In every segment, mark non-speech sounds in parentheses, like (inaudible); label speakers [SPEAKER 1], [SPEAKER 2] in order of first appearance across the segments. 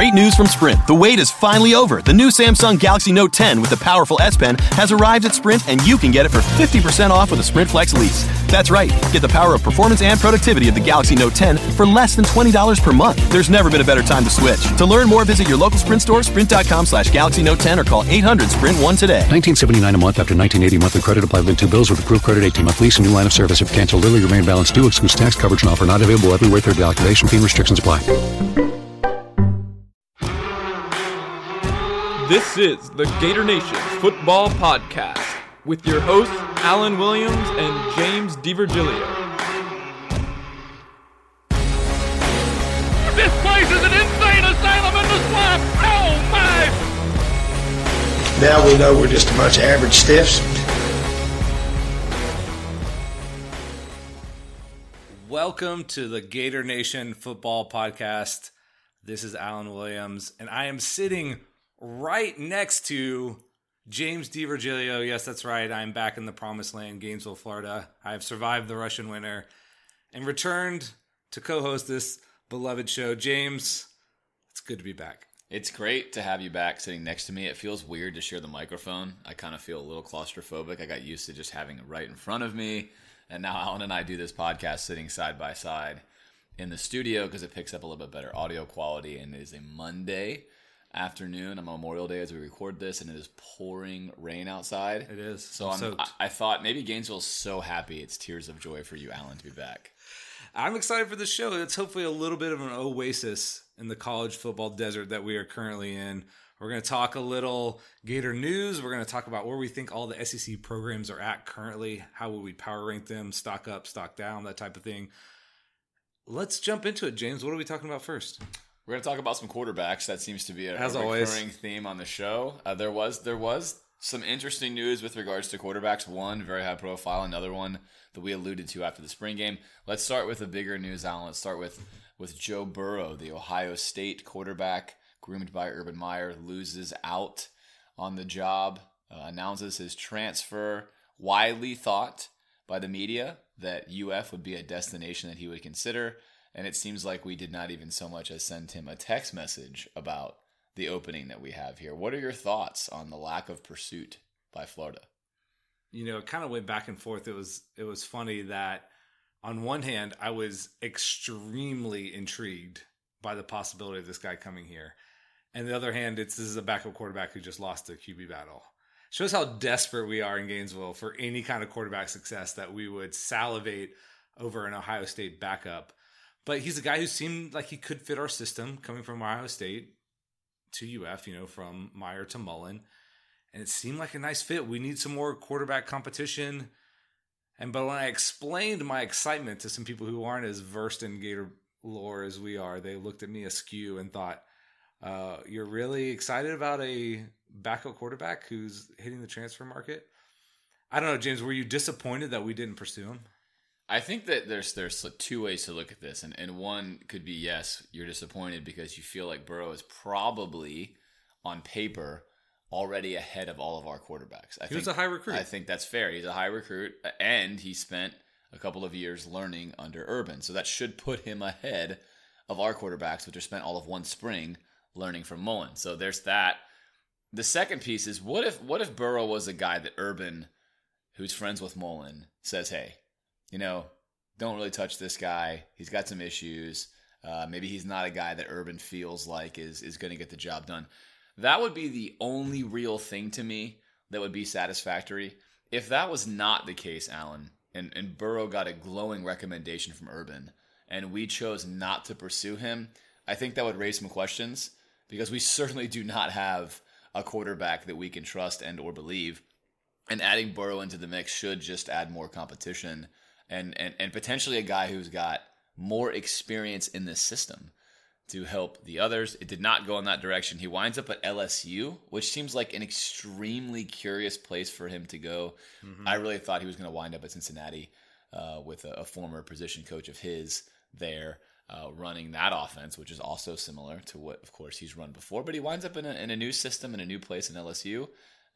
[SPEAKER 1] Great news from Sprint. The wait is finally over. The new Samsung Galaxy Note 10 with the powerful S Pen has arrived at Sprint, and you can get it for 50% off with a Sprint Flex lease. That's right. Get the power of performance and productivity of the Galaxy Note 10 for less than $20 per month. There's never been a better time to switch. To learn more, visit your local Sprint store, sprint.com slash Galaxy Note 10, or call 800-SPRINT-1 today.
[SPEAKER 2] 1979 a month after 1980 monthly credit applied with two bills with approved credit 18 month lease and new line of service. If canceled early, remain balance due. Excludes tax coverage and offer not available everywhere. Third activation fee restrictions apply.
[SPEAKER 3] This is the Gator Nation Football Podcast with your hosts Alan Williams and James DiVirgilio.
[SPEAKER 4] This place is an insane asylum in the swamp! Oh my!
[SPEAKER 5] Now we know we're just a bunch of average stiffs.
[SPEAKER 6] Welcome to the Gator Nation Football Podcast. This is Alan Williams, and I am sitting right next to James DiVirgilio. Yes, that's right. I'm back in the promised land, Gainesville, Florida. I have survived the Russian winter and returned to co host this beloved show. James, it's good to be back.
[SPEAKER 7] It's great to have you back sitting next to me. It feels weird to share the microphone. I kind of feel a little claustrophobic. I got used to just having it right in front of me. And now Alan and I do this podcast sitting side by side in the studio because it picks up a little bit better audio quality. And it is a Monday afternoon on Memorial Day as we record this, and it is pouring rain outside.
[SPEAKER 6] It is.
[SPEAKER 7] So I'm, I, I thought maybe Gainesville's so happy it's tears of joy for you, Alan, to be back.
[SPEAKER 6] I'm excited for the show. It's hopefully a little bit of an oasis in the college football desert that we are currently in. We're going to talk a little Gator news. We're going to talk about where we think all the SEC programs are at currently. How would we power rank them, stock up, stock down, that type of thing. Let's jump into it, James. What are we talking about first?
[SPEAKER 7] We're going to talk about some quarterbacks. That seems to be a,
[SPEAKER 6] As
[SPEAKER 7] a
[SPEAKER 6] always.
[SPEAKER 7] recurring theme on the show. Uh, there was there was some interesting news with regards to quarterbacks. One very high profile, another one that we alluded to after the spring game. Let's start with the bigger news, Alan. Let's start with with Joe Burrow, the Ohio State quarterback, groomed by Urban Meyer, loses out on the job, uh, announces his transfer. Widely thought by the media that UF would be a destination that he would consider. And it seems like we did not even so much as send him a text message about the opening that we have here. What are your thoughts on the lack of pursuit by Florida?
[SPEAKER 6] You know, it kind of went back and forth. It was it was funny that on one hand, I was extremely intrigued by the possibility of this guy coming here. And the other hand, it's this is a backup quarterback who just lost the QB battle. Shows how desperate we are in Gainesville for any kind of quarterback success that we would salivate over an Ohio State backup. But he's a guy who seemed like he could fit our system coming from Ohio State to UF, you know, from Meyer to Mullen. And it seemed like a nice fit. We need some more quarterback competition. And but when I explained my excitement to some people who aren't as versed in Gator lore as we are, they looked at me askew and thought, uh, "You're really excited about a backup quarterback who's hitting the transfer market?" I don't know, James. Were you disappointed that we didn't pursue him?
[SPEAKER 7] I think that there's there's two ways to look at this, and, and one could be yes, you're disappointed because you feel like Burrow is probably on paper already ahead of all of our quarterbacks. I
[SPEAKER 6] He
[SPEAKER 7] think,
[SPEAKER 6] was a high recruit.
[SPEAKER 7] I think that's fair. He's a high recruit, and he spent a couple of years learning under Urban, so that should put him ahead of our quarterbacks, which are spent all of one spring learning from Mullen. So there's that. The second piece is what if what if Burrow was a guy that Urban who's friends with Mullen, says, "Hey, you know, don't really touch this guy. He's got some issues. Uh, maybe he's not a guy that Urban feels like is is going to get the job done." That would be the only real thing to me that would be satisfactory. If that was not the case, Alan, and, and Burrow got a glowing recommendation from Urban, and we chose not to pursue him, I think that would raise some questions because we certainly do not have a quarterback that we can trust and or believe. And adding Burrow into the mix should just add more competition and, and, and potentially a guy who's got more experience in this system to help the others. It did not go in that direction. He winds up at LSU, which seems like an extremely curious place for him to go. Mm-hmm. I really thought he was going to wind up at Cincinnati uh, with a, a, former position coach of his there. Uh, running that offense, which is also similar to what, of course, he's run before, but he winds up in a, in a new system in a new place in LSU.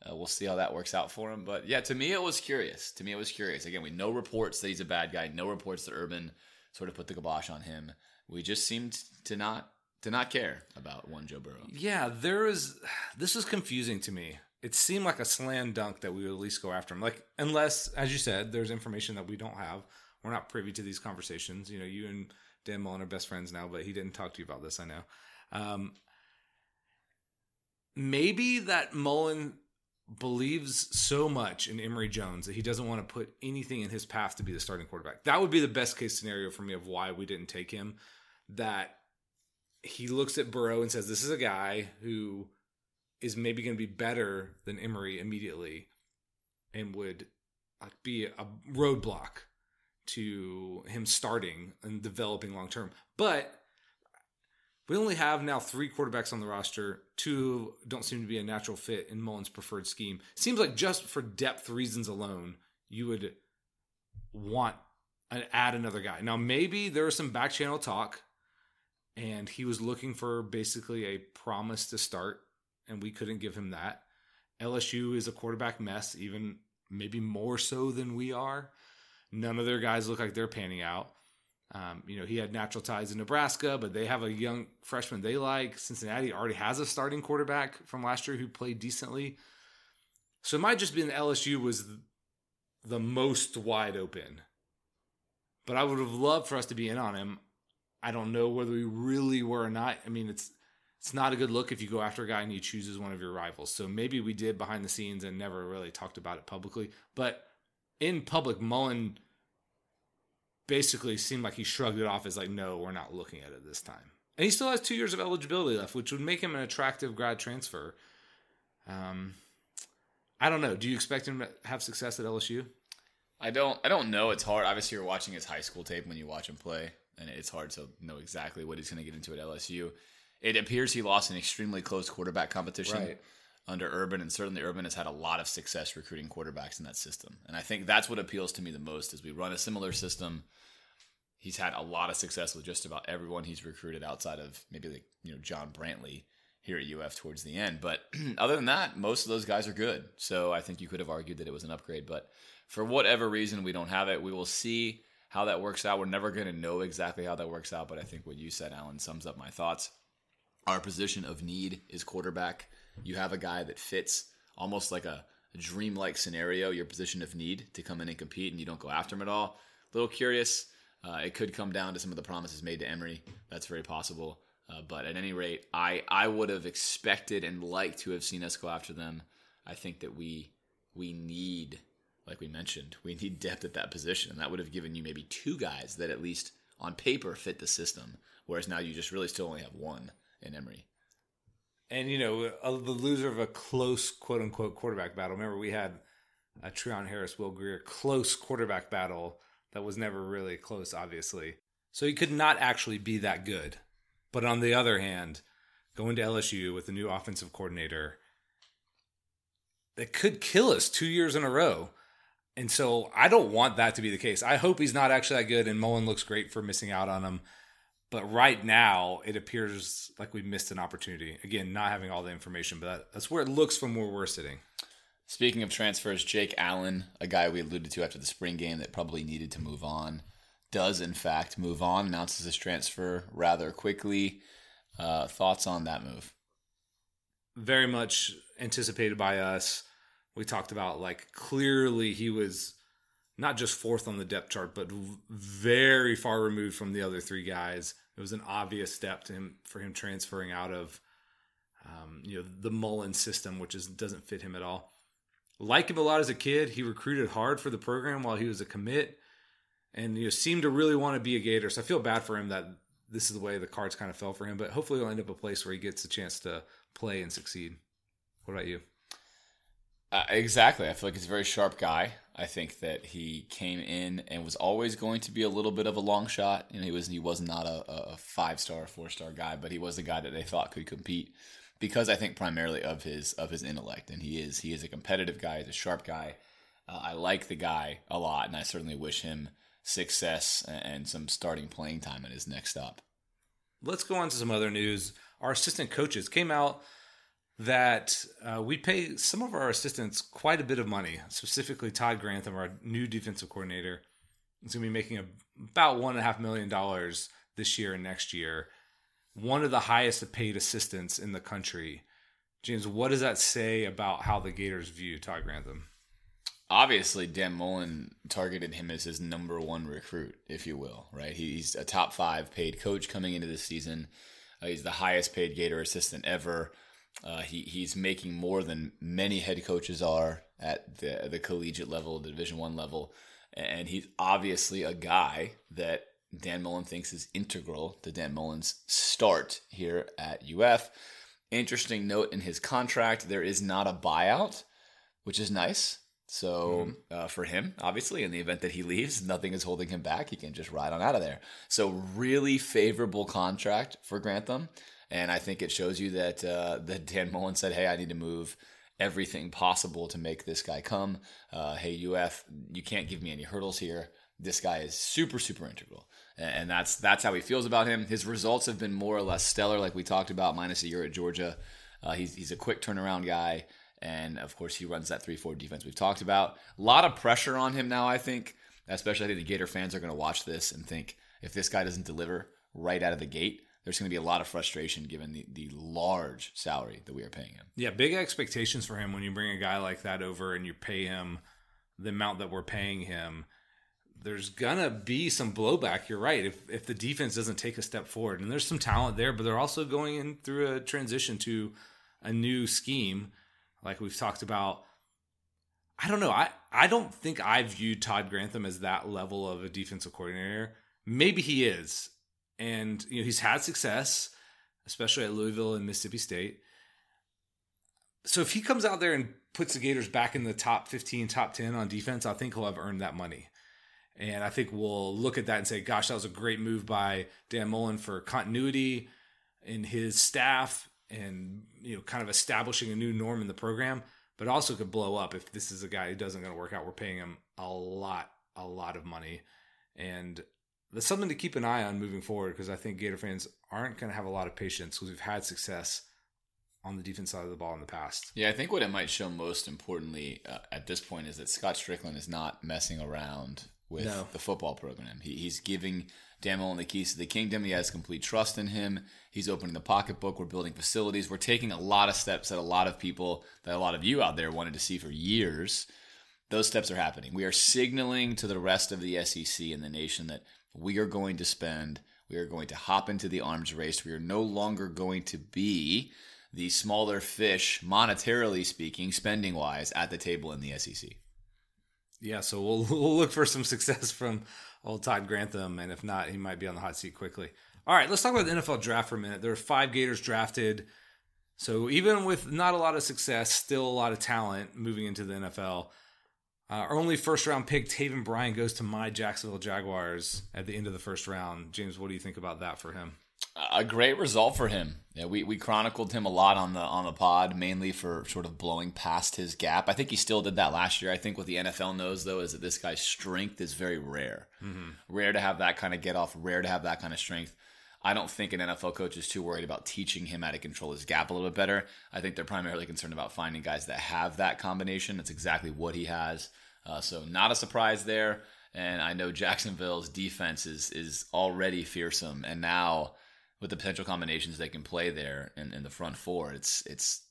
[SPEAKER 7] Uh, we'll see how that works out for him. But yeah, to me, it was curious. To me, it was curious. Again, we no reports that he's a bad guy. No reports that Urban sort of put the kibosh on him we just seemed to not to not care about one Joe Burrow.
[SPEAKER 6] Yeah, there is. This is confusing to me. It seemed like a slam dunk that we would at least go after him. Like, unless, as you said, there's information that we don't have. We're not privy to these conversations. You know, you and Dan Mullen are best friends now, but he didn't talk to you about this. I know. Um, maybe that Mullen believes so much in Emory Jones that he doesn't want to put anything in his path to be the starting quarterback. That would be the best case scenario for me of why we didn't take him. That he looks at Burrow and says, This is a guy who is maybe going to be better than Emory immediately and would be a roadblock to him starting and developing long term. But we only have now three quarterbacks on the roster. Two don't seem to be a natural fit in Mullen's preferred scheme. Seems like just for depth reasons alone, you would want to add another guy. Now, maybe there was some back channel talk, and he was looking for basically a promise to start, and we couldn't give him that. LSU is a quarterback mess, even maybe more so than we are. None of their guys look like they're panning out. Um, you know, he had natural ties in Nebraska, but they have a young freshman they like. Cincinnati already has a starting quarterback from last year who played decently. So it might just be that LSU was the most wide open. But I would have loved for us to be in on him. I don't know whether we really were or not. I mean, it's it's not a good look if you go after a guy and he chooses one of your rivals. So maybe we did behind the scenes and never really talked about it publicly. But in public, Mullen basically seemed like he shrugged it off as like, no, we're not looking at it this time. And he still has two years of eligibility left, which would make him an attractive grad transfer. Um, I don't know. Do you expect him to have success at LSU?
[SPEAKER 7] I don't. I don't know. It's hard. Obviously, you're watching his high school tape when you watch him play, and it's hard to know exactly what he's going to get into at LSU. It appears he lost an extremely close quarterback competition right. Under Urban, and certainly Urban has had a lot of success recruiting quarterbacks in that system. And I think that's what appeals to me the most. Is we run a similar system he's had a lot of success with just about everyone he's recruited outside of maybe like you know John Brantley here at UF towards the end. But (clears throat) other than that, most of those guys are good. So I think you could have argued that it was an upgrade. But for whatever reason, we don't have it. We will see how that works out. We're never going to know exactly how that works out. But I think what you said, Alan, sums up my thoughts. Our position of need is quarterback. You have a guy that fits almost like a, a dream-like scenario. Your position of need to come in and compete, and you don't go after him at all. A little curious uh, it could come down to some of the promises made to Emory. That's very possible. Uh, but at any rate, I, I would have expected and liked to have seen us go after them. I think that we we need, like we mentioned, we (laughs) need depth at that position, and that would have given you maybe two guys that at least on paper fit the system. Whereas now you just really still only have one in Emory.
[SPEAKER 6] And you know, the loser of a close quote unquote quarterback battle. Remember, we had a Treon Harris, Will Grier close quarterback battle that was never really close, obviously. So he could not actually be that good. But on the other hand, going to LSU with a new offensive coordinator, that could kill us two years in a row. And so I don't want that to be the case. I hope he's not actually that good, and Mullen looks great for missing out on him. But right now, it appears like we missed an opportunity. Again, not having all the information, but that, that's where it looks from where we're sitting.
[SPEAKER 7] Speaking of transfers, Jake Allen, a guy we alluded to after the spring game that probably needed to move on, does in fact move on, announces his transfer rather quickly. Uh, thoughts on that move?
[SPEAKER 6] Very much anticipated by us. we talked about like clearly he was not just fourth on the depth chart, but very far removed from the other three guys. It was an obvious step to him for him transferring out of um, you know the Mullen system, which is doesn't fit him at all. Like him a lot as a kid, he recruited hard for the program while he was a commit, and you know seemed to really want to be a Gator. So I feel bad for him that this is the way the cards kind of fell for him. But hopefully, he'll end up a place where he gets a chance to play and succeed. What about you?
[SPEAKER 7] Uh, exactly. I feel like he's a very sharp guy. I think that he came in and was always going to be a little bit of a long shot. You know, he was he was not a, a five star, four star guy, but he was the guy that they thought could compete because I think primarily of his of his intellect, and he is he is a competitive guy, he's a sharp guy. Uh, I like the guy a lot, and I certainly wish him success and some starting playing time in his next stop.
[SPEAKER 6] Let's go on to some other news. Our assistant coaches came out that uh, we pay some of our assistants quite a bit of money, specifically Todd Grantham, our new defensive coordinator. He's going to be making a, about one and a half million dollars this year and next year. One of the highest paid assistants in the country. James, what does that say about how the Gators view Todd Grantham?
[SPEAKER 7] Obviously, Dan Mullen targeted him as his number one recruit, if you will, right? He's a top five paid coach coming into this season. Uh, he's the highest paid Gator assistant ever. Uh, he he's making more than many head coaches are at the the collegiate level, the Division One level, and he's obviously a guy that Dan Mullen thinks is integral to Dan Mullen's start here at UF. Interesting note in his contract, there is not a buyout, which is nice. So mm-hmm. uh, for him, obviously, in the event that he leaves, (laughs) nothing is holding him back. He can just ride on out of there. So really favorable contract for Grantham. And I think it shows you that uh, that Dan Mullen said, "Hey, I need to move everything possible to make this guy come. Uh, hey, UF, you can't give me any hurdles here. This guy is super, super integral." And that's that's how he feels about him. His results have been more or less stellar, like we talked about, minus a year at Georgia. Uh, he's he's a quick turnaround guy, and of course he runs that three four defense we've talked about. A lot of pressure on him now. I think, especially I think the Gator fans are going to watch this and think if this guy doesn't deliver right out of the gate, there's going to be a lot of frustration given the, the large salary that we are paying him.
[SPEAKER 6] Yeah, big expectations for him when you bring a guy like that over and you pay him the amount that we're paying him. There's gonna be some blowback. You're right. If if the defense doesn't take a step forward, and there's some talent there, but they're also going in through a transition to a new scheme, like we've talked about. I don't know. I, I don't think I viewed Todd Grantham as that level of a defensive coordinator. Maybe he is and you know he's had success, especially at Louisville and Mississippi State. So if he comes out there and puts the Gators back in the top 15, top 10 on defense, I think he'll have earned that money. And I think we'll look at that and say, gosh, that was a great move by Dan Mullen for continuity in his staff and you know kind of establishing a new norm in the program, but also could blow up if this is a guy who doesn't going to work out. We're paying him a lot, a lot of money. And that's something to keep an eye on moving forward because I think Gator fans aren't going to have a lot of patience because we've had success on the defense side of the ball in the past.
[SPEAKER 7] Yeah, I think what it might show most importantly uh, at this point is that Scott Stricklin is not messing around with no. the football program. He, he's giving Dan Mullen the keys to the kingdom. He has complete trust in him. He's opening the pocketbook. We're building facilities. We're taking a lot of steps that a lot of people, that a lot of you out there wanted to see for years. Those steps are happening. We are signaling to the rest of the SEC and the nation that we are going to spend, we are going to hop into the arms race. We are no longer going to be the smaller fish, monetarily speaking, spending wise, at the table in the SEC.
[SPEAKER 6] Yeah, so we'll, (laughs) we'll look for some success from old Todd Grantham, and if not, he might be on the hot seat quickly. All right, let's talk about the NFL draft for a minute. There are five Gators drafted. So even with not a lot of success, still a lot of talent moving into the NFL. Uh, our only first round pick, Taven Bryan, goes to my Jacksonville Jaguars at the end of the first round. James, what do you think about that for him?
[SPEAKER 7] A great result for him. Yeah, we, we chronicled him a lot on the on the pod, mainly for sort of blowing past his gap. I think he still did that last year. I think what the NFL knows though is that this guy's strength is very rare. Mm-hmm. Rare to have that kind of get off. Rare to have that kind of strength. I don't think an NFL coach is too worried about teaching him how to control his gap a little bit better. I think they're primarily concerned about finding guys that have that combination. That's exactly what he has. Uh, so not a surprise there. And I know Jacksonville's defense is is already fearsome, and now with the potential combinations they can play there in, in the front four, it's it's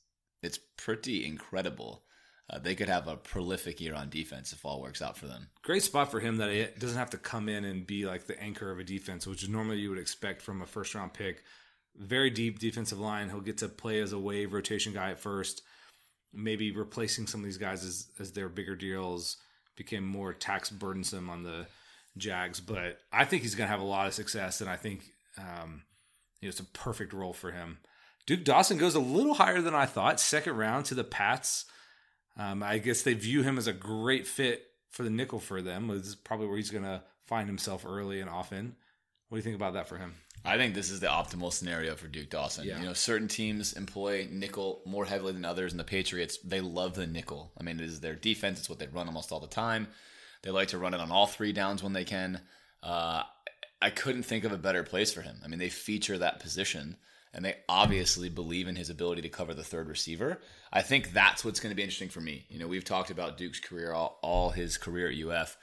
[SPEAKER 7] it's pretty incredible uh, they could have a prolific year on defense if all works out for them.
[SPEAKER 6] Great spot for him that it doesn't have to come in and be like the anchor of a defense, which is normally you would expect from a first round pick. Very deep defensive line. He'll get to play as a wave rotation guy at first, maybe replacing some of these guys as, as their bigger deals became more tax burdensome on the Jags. But I think he's going to have a lot of success, and I think um, you know, it's a perfect role for him. Duke Dawson goes a little higher than I thought. Second round to the Pats. Um, I guess they view him as a great fit for the nickel for them. This is probably where he's going to find himself early and often. What do you think about that for him?
[SPEAKER 7] I think this is the optimal scenario for Duke Dawson.
[SPEAKER 6] Yeah.
[SPEAKER 7] You know, certain teams employ nickel more heavily than others, and the Patriots they love the nickel. I mean, it is their defense; it's what they run almost all the time. They like to run it on all three downs when they can. Uh, I couldn't think of a better place for him. I mean, they feature that position, and they obviously believe in his ability to cover the third receiver. I think that's what's going to be interesting for me. You know, we've talked about Duke's career, all, all his career at UF,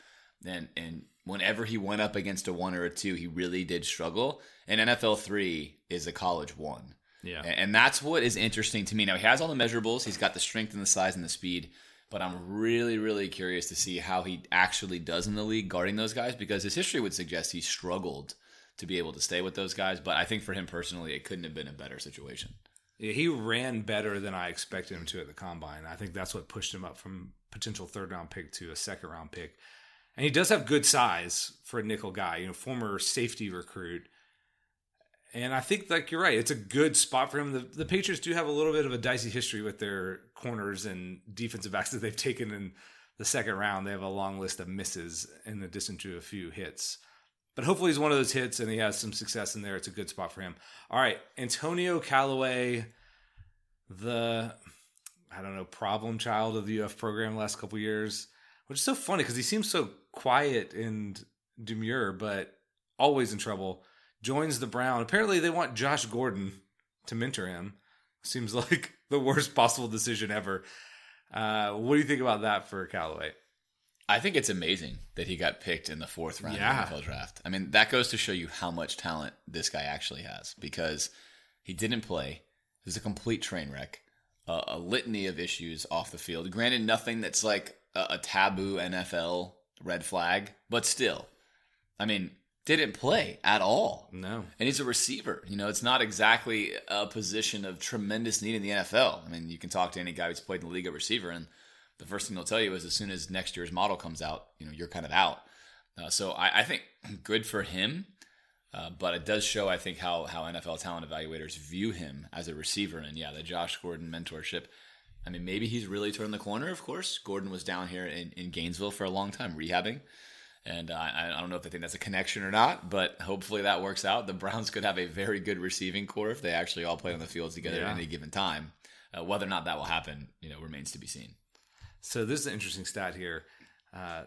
[SPEAKER 7] and and whenever he went up against a one or a two, he really did struggle. And NFL three is a college one.
[SPEAKER 6] Yeah.
[SPEAKER 7] And, that's what is interesting to me. Now he has all the measurables. He's got the strength and the size and the speed. But I'm really, really curious to see how he actually does in the league guarding those guys because his history would suggest he struggled to be able to stay with those guys. But I think for him personally, it couldn't have been a better situation.
[SPEAKER 6] Yeah, he ran better than I expected him to at the combine. I think that's what pushed him up from potential third round pick to a second round pick. And he does have good size for a nickel guy, you know, former safety recruit. And I think, like you're right, it's a good spot for him. The, the Patriots do have a little bit of a dicey history with their corners and defensive backs (laughs) that they've taken in the second round. They have a long list of misses in addition to a few hits. But hopefully, he's one of those hits and he has some success in there. It's a good spot for him. All right, Antonio Callaway, the I don't know problem child of the UF program last couple years, which is so funny because he seems so quiet and demure, but always in trouble. Joins the Brown. Apparently, they want Josh Gordon to mentor him. Seems (laughs) like the worst possible decision ever. Uh, what do you think about that for Callaway?
[SPEAKER 7] I think it's amazing that he got picked in the fourth round
[SPEAKER 6] Yeah.
[SPEAKER 7] of the NFL draft. I mean, that goes to show you how much talent this guy actually has because he didn't play. He was a complete train wreck, uh, a litany of issues off the field. Granted, nothing that's like a, a taboo NFL red flag, but still, I mean, didn't play at all.
[SPEAKER 6] No.
[SPEAKER 7] And he's a receiver. You know, it's not exactly a position of tremendous need in the NFL. I mean, you can talk to any guy who's played in the league at receiver, and the first thing they'll tell you is as soon as next year's model comes out, you know, you're kind of out. Uh, so I, I think (clears throat) good for him, uh, but it does show, I think, how how NFL talent evaluators view him as a receiver. And yeah, the Josh Gordon mentorship. I mean, maybe he's really turned the corner. Of course, Gordon was down here in, in Gainesville for a long time rehabbing. And uh, I, I don't know if they think that's a connection or not, but hopefully that works out. The Browns could have a very good receiving corps if they actually all play on the field together
[SPEAKER 6] Yeah.
[SPEAKER 7] at any given time. Uh, whether or not that will happen, you know, remains to be seen.
[SPEAKER 6] So this is an interesting stat here. Uh,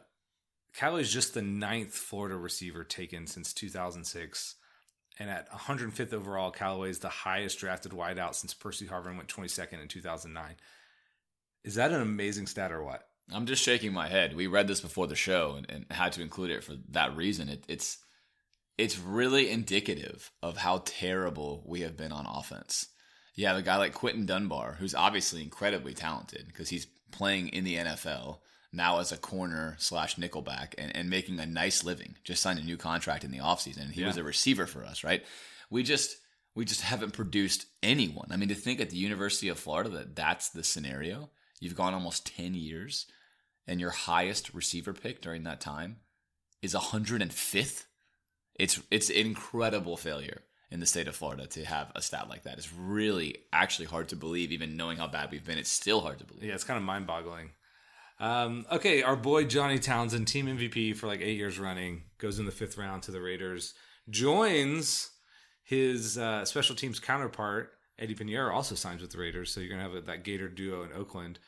[SPEAKER 6] Callaway's just the ninth Florida receiver taken since 2006. And at 105th overall, Callaway is the highest drafted wideout since Percy Harvin went 22nd in 2009. Is that an amazing stat or what?
[SPEAKER 7] I'm just shaking my head. We read this before the show and, and had to include it for that reason. It, it's it's really indicative of how terrible we have been on offense. You have a guy like Quinton Dunbar, who's obviously incredibly talented because he's playing in the NFL now as a corner slash nickelback and, and making a nice living. Just signed a new contract in the offseason. He was a receiver for us, right? We just we just haven't produced anyone. I mean, to think at the University of Florida that that's the scenario. You've gone almost 10 years and your highest receiver pick during that time is 105th. It's it's incredible failure in the state of Florida to have a stat like that. It's really actually hard to believe, even knowing how bad we've been. It's still hard to believe.
[SPEAKER 6] Yeah, it's kind of mind boggling. Um, okay, our boy Johnny Townsend, team MVP for like eight years running, goes in the fifth round to the Raiders, joins his uh, special teams counterpart, Eddy Pineiro, also signs with the Raiders. So you're going to have that Gator duo in Oakland.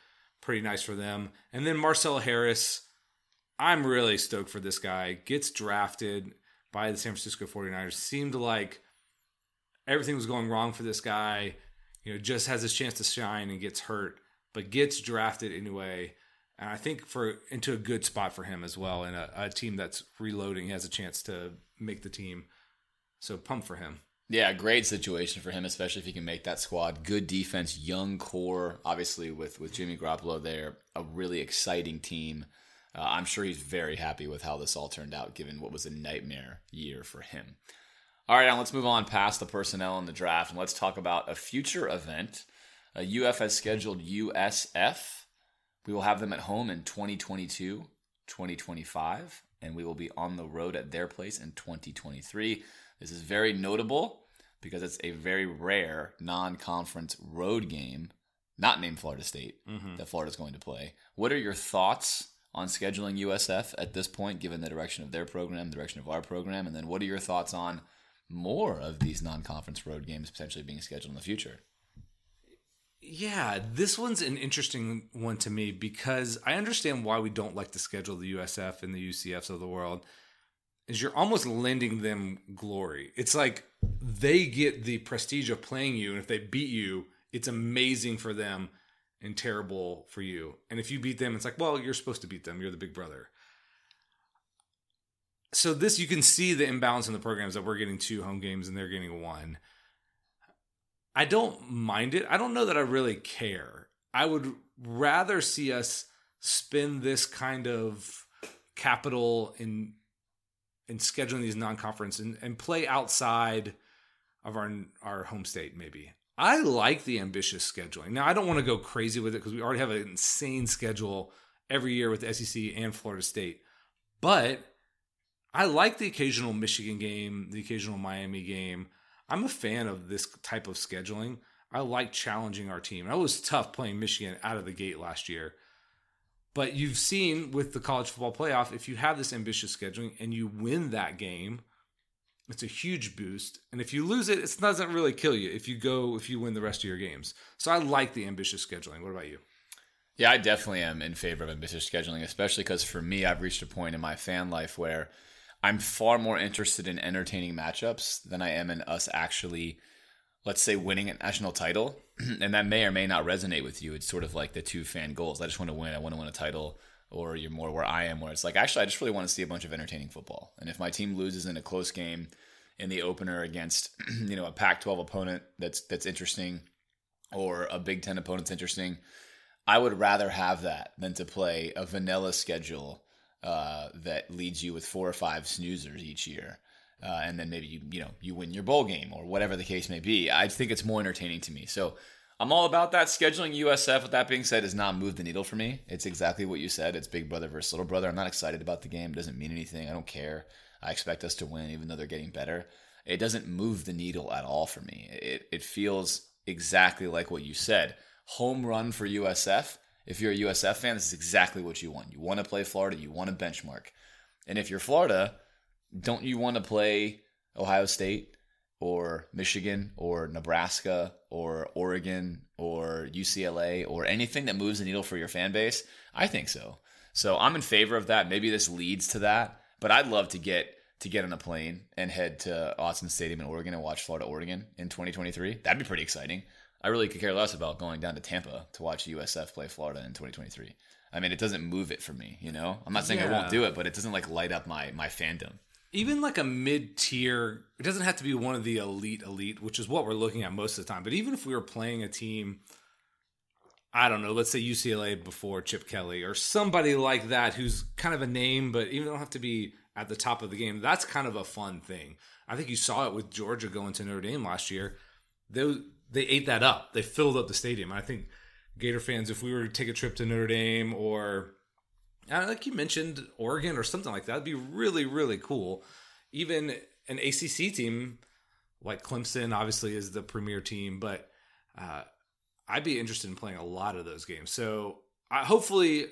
[SPEAKER 6] Pretty nice for them. And then Marcel Harris, I'm really stoked for this guy. Gets drafted by the San Francisco 49ers. Seemed like everything was going wrong for this guy. You know, just has his chance to shine and gets hurt, but gets drafted anyway. And I think for into a good spot for him as well. And a, a team that's reloading he has a chance to make the team. So pump for him.
[SPEAKER 7] Yeah, great situation for him, especially if he can make that squad. Good defense, young core, obviously with with Jimmy Garoppolo there, a really exciting team. Uh, I'm sure he's very happy with how this all turned out, given what was a nightmare year for him. All right, now let's move on past the personnel in the draft and let's talk about a future event. Uh, UF has scheduled USF. We will have them at home in 2022, 2025, and we will be on the road at their place in 2023. This is very notable because it's a very rare non conference road game, not named Florida State, mm-hmm. that Florida's going to play. What are your thoughts on scheduling USF at this point, given the direction of their program, the direction of our program? And then what are your thoughts on more of these non conference road games potentially being scheduled in the future?
[SPEAKER 6] Yeah, this one's an interesting one to me because I understand why we don't like to schedule the USF and the UCFs of the world. Is you're almost lending them glory. It's like they get the prestige of playing you, and if they beat you, it's amazing for them and terrible for you. And if you beat them, it's like, well, you're supposed to beat them. You're the big brother. So this you can see the imbalance in the programs that we're getting two home games and they're getting one. I don't mind it. I don't know that I really care. I would rather see us spend this kind of capital in in scheduling these non-conference and, and play outside of our our home state maybe. I like the ambitious scheduling. Now I don't want to go crazy with it because we already have an insane schedule every year with SEC and Florida State. But I like the occasional Michigan game, the occasional Miami game. I'm a fan of this type of scheduling. I like challenging our team. it was tough playing Michigan out of the gate last year. But you've seen with the college football playoff, if you have this ambitious scheduling and you win that game, it's a huge boost. And if you lose it, it doesn't really kill you if you go if you win the rest of your games. So I like the ambitious scheduling. What about you?
[SPEAKER 7] Yeah, I definitely am in favor of ambitious scheduling, especially because for me, I've reached a point in my fan life where I'm far more interested in entertaining matchups than I am in us actually, let's say, winning a national title. (clears throat) and that may or may not resonate with you. It's sort of like the two fan goals. I just want to win. I want to win a title. Or you're more where I am, where it's like, actually, I just really want to see a bunch of entertaining football. And if my team loses in a close game in the opener against, (clears throat) you know, a Pac-12 opponent that's that's interesting, or a Big Ten opponent's interesting, I would rather have that than to play a vanilla schedule uh, that leads you with four or five snoozers each year. Uh, and then maybe you you know you win your bowl game or whatever the case may be. I think it's more entertaining to me. So I'm all about that. Scheduling USF, with that being said, does not move the needle for me. It's exactly what you said. It's big brother versus little brother. I'm not excited about the game. It doesn't mean anything. I don't care. I expect us to win, even though they're getting better. It doesn't move the needle at all for me. It it feels exactly like what you said. Home run for USF if you're a USF fan, this is exactly what you want. You want to play Florida, you want to benchmark. And if you're Florida, don't you want to play Ohio State or Michigan or Nebraska or Oregon or UCLA or anything that moves the needle for your fan base? I think so. So I'm in favor of that. Maybe this leads to that, but I'd love to get to get on a plane and head to Autzen Stadium in Oregon and watch Florida Oregon in 2023. That'd be pretty exciting. I really could care less about going down to Tampa to watch USF play Florida in 2023. I mean, it doesn't move it for me, you know. I'm not saying yeah. I won't do it, but it doesn't like light up my my fandom.
[SPEAKER 6] Even like a mid tier, it doesn't have to be one of the elite elite, which is what we're looking at most of the time. But even if we were playing a team, I don't know, let's say UCLA before Chip Kelly or somebody like that, who's kind of a name, but even don't have to be at the top of the game. That's kind of a fun thing. I think you saw it with Georgia going to Notre Dame last year. Those they ate that up. They filled up the stadium. I think Gator fans, if we were to take a trip to Notre Dame or like you mentioned, Oregon or something like that, would be really, really cool. Even an ACC team like Clemson, obviously, is the premier team, but uh, I'd be interested in playing a lot of those games. So I, hopefully,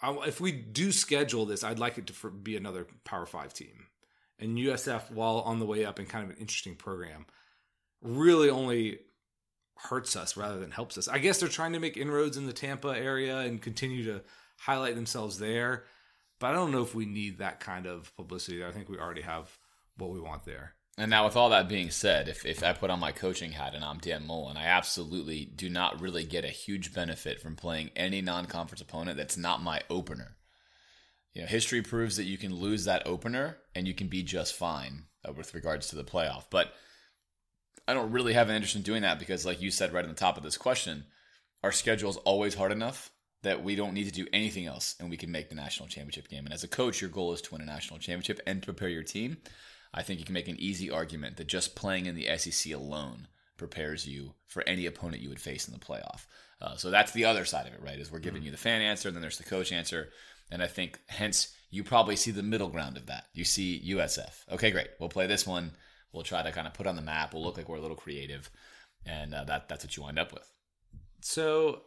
[SPEAKER 6] I, if we do schedule this, I'd like it to be another Power Five team. And USF, while on the way up and kind of an interesting program, really only hurts us rather than helps us. I guess they're trying to make inroads in the Tampa area and continue to highlight themselves there. But I don't know if we need that kind of publicity. I think we already have what we want there.
[SPEAKER 7] And now, with all that being said, if, if I put on my coaching hat and I'm Dan Mullen, I absolutely do not really get a huge benefit from playing any non conference opponent that's not my opener. You know, history proves that you can lose that opener and you can be just fine uh, with regards to the playoff. But I don't really have an interest in doing that because, like you said right on the top of this question, our schedule is always hard enough that we don't need to do anything else and we can make the national championship game. And as a coach, your goal is to win a national championship and to prepare your team. I think you can make an easy argument that just playing in the SEC alone prepares you for any opponent you would face in the playoff. Uh, so that's the other side of it, right? Is we're giving you the fan answer, and then there's the coach answer. And I think, hence, you probably see the middle ground of that. You see USF. Okay, great. We'll play this one. We'll try to kind of put on the map. We'll look like we're a little creative, and uh, that that's what you wind up with.
[SPEAKER 6] So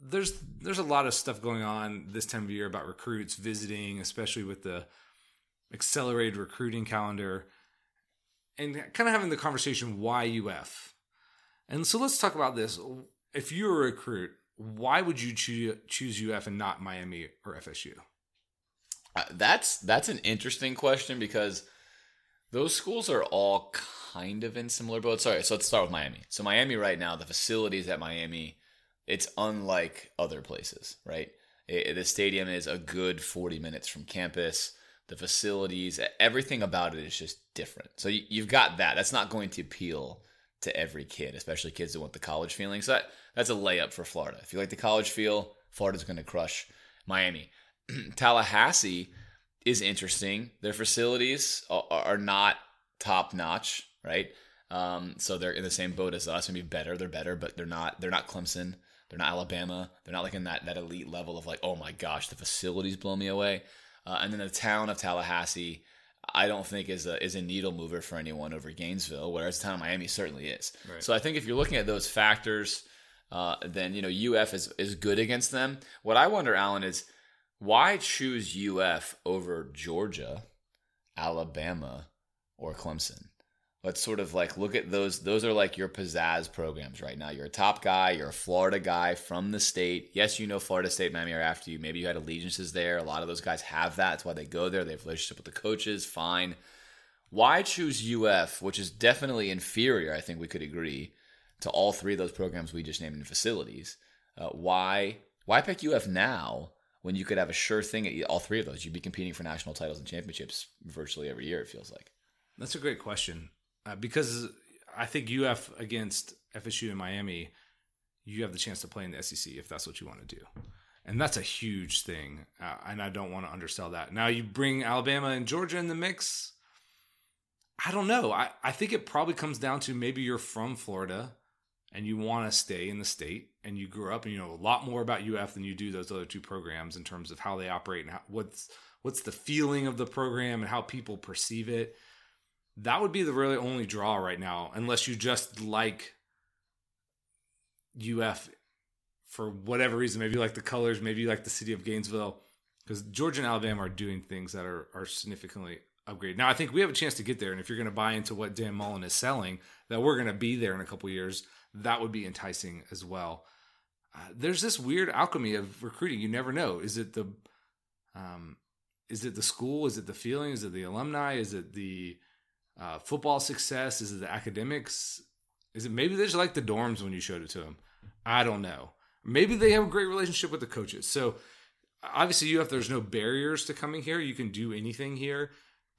[SPEAKER 6] there's there's a lot of stuff going on this time of year about recruits visiting, especially with the accelerated recruiting calendar, and kind of having the conversation why UF. And so let's talk about this. If you're a recruit, why would you choose choose UF and not Miami or FSU?
[SPEAKER 7] Uh, that's that's an interesting question because those schools are all kind of in similar boats. Sorry, so let's start with Miami. So Miami right now, the facilities at Miami, it's unlike other places, right? It, the stadium is a good 40 minutes from campus. The facilities, everything about it is just different. So you, you've got that. That's not going to appeal to every kid, especially kids that want the college feeling. So that, that's a layup for Florida. If you like the college feel, Florida's going to crush Miami. (clears throat) Tallahassee is interesting. Their facilities are, are not top notch, right? Um, so they're in the same boat as us. Maybe better. They're better, but they're not. They're not Clemson. They're not Alabama. They're not like in that that elite level of like, oh my gosh, the facilities blow me away. Uh, and then the town of Tallahassee, I don't think is a is a needle mover for anyone over Gainesville, whereas the town of Miami certainly is. Right. So I think if you're looking at those factors, uh, then you know UF is is good against them. What I wonder, Alan, is why choose UF over Georgia, Alabama, or Clemson? Let's sort of like look at those. Those are like your pizzazz programs right now. You're a top guy. You're a Florida guy from the state. Yes, you know Florida State, Miami are after you. Maybe you had allegiances there. A lot of those guys have that. That's why they go there. They have relationship with the coaches. Fine. Why choose UF, which is definitely inferior? I think we could agree to all three of those programs we just named in facilities. Uh, why why pick UF now when you could have a sure thing at all three of those? You'd be competing for national titles and championships virtually every year. It feels like.
[SPEAKER 6] That's a great question uh, because I think UF against FSU and Miami, you have the chance to play in the SEC if that's what you want to do. And that's a huge thing. Uh, and I don't want to undersell that. Now, you bring Alabama and Georgia in the mix. I don't know. I, I think it probably comes down to maybe you're from Florida and you want to stay in the state and you grew up and you know a lot more about UF than you do those other two programs in terms of how they operate and how, what's what's the feeling of the program and how people perceive it. That would be the really only draw right now, unless you just like UF for whatever reason. Maybe you like the colors, maybe you like the city of Gainesville, because Georgia and Alabama are doing things that are are significantly upgraded. Now I think we have a chance to get there, and if you're going to buy into what Dan Mullen is selling, that we're going to be there in a couple years that would be enticing as well. Uh, there's this weird alchemy of recruiting. You never know. Is it the um, is it the school? Is it the feeling? Is it the alumni? Is it the uh, football success? Is it the academics? Is it maybe they just like the dorms when you showed it to them? I don't know. Maybe they have a great relationship with the coaches. So obviously, you have there's no barriers to coming here. You can do anything here.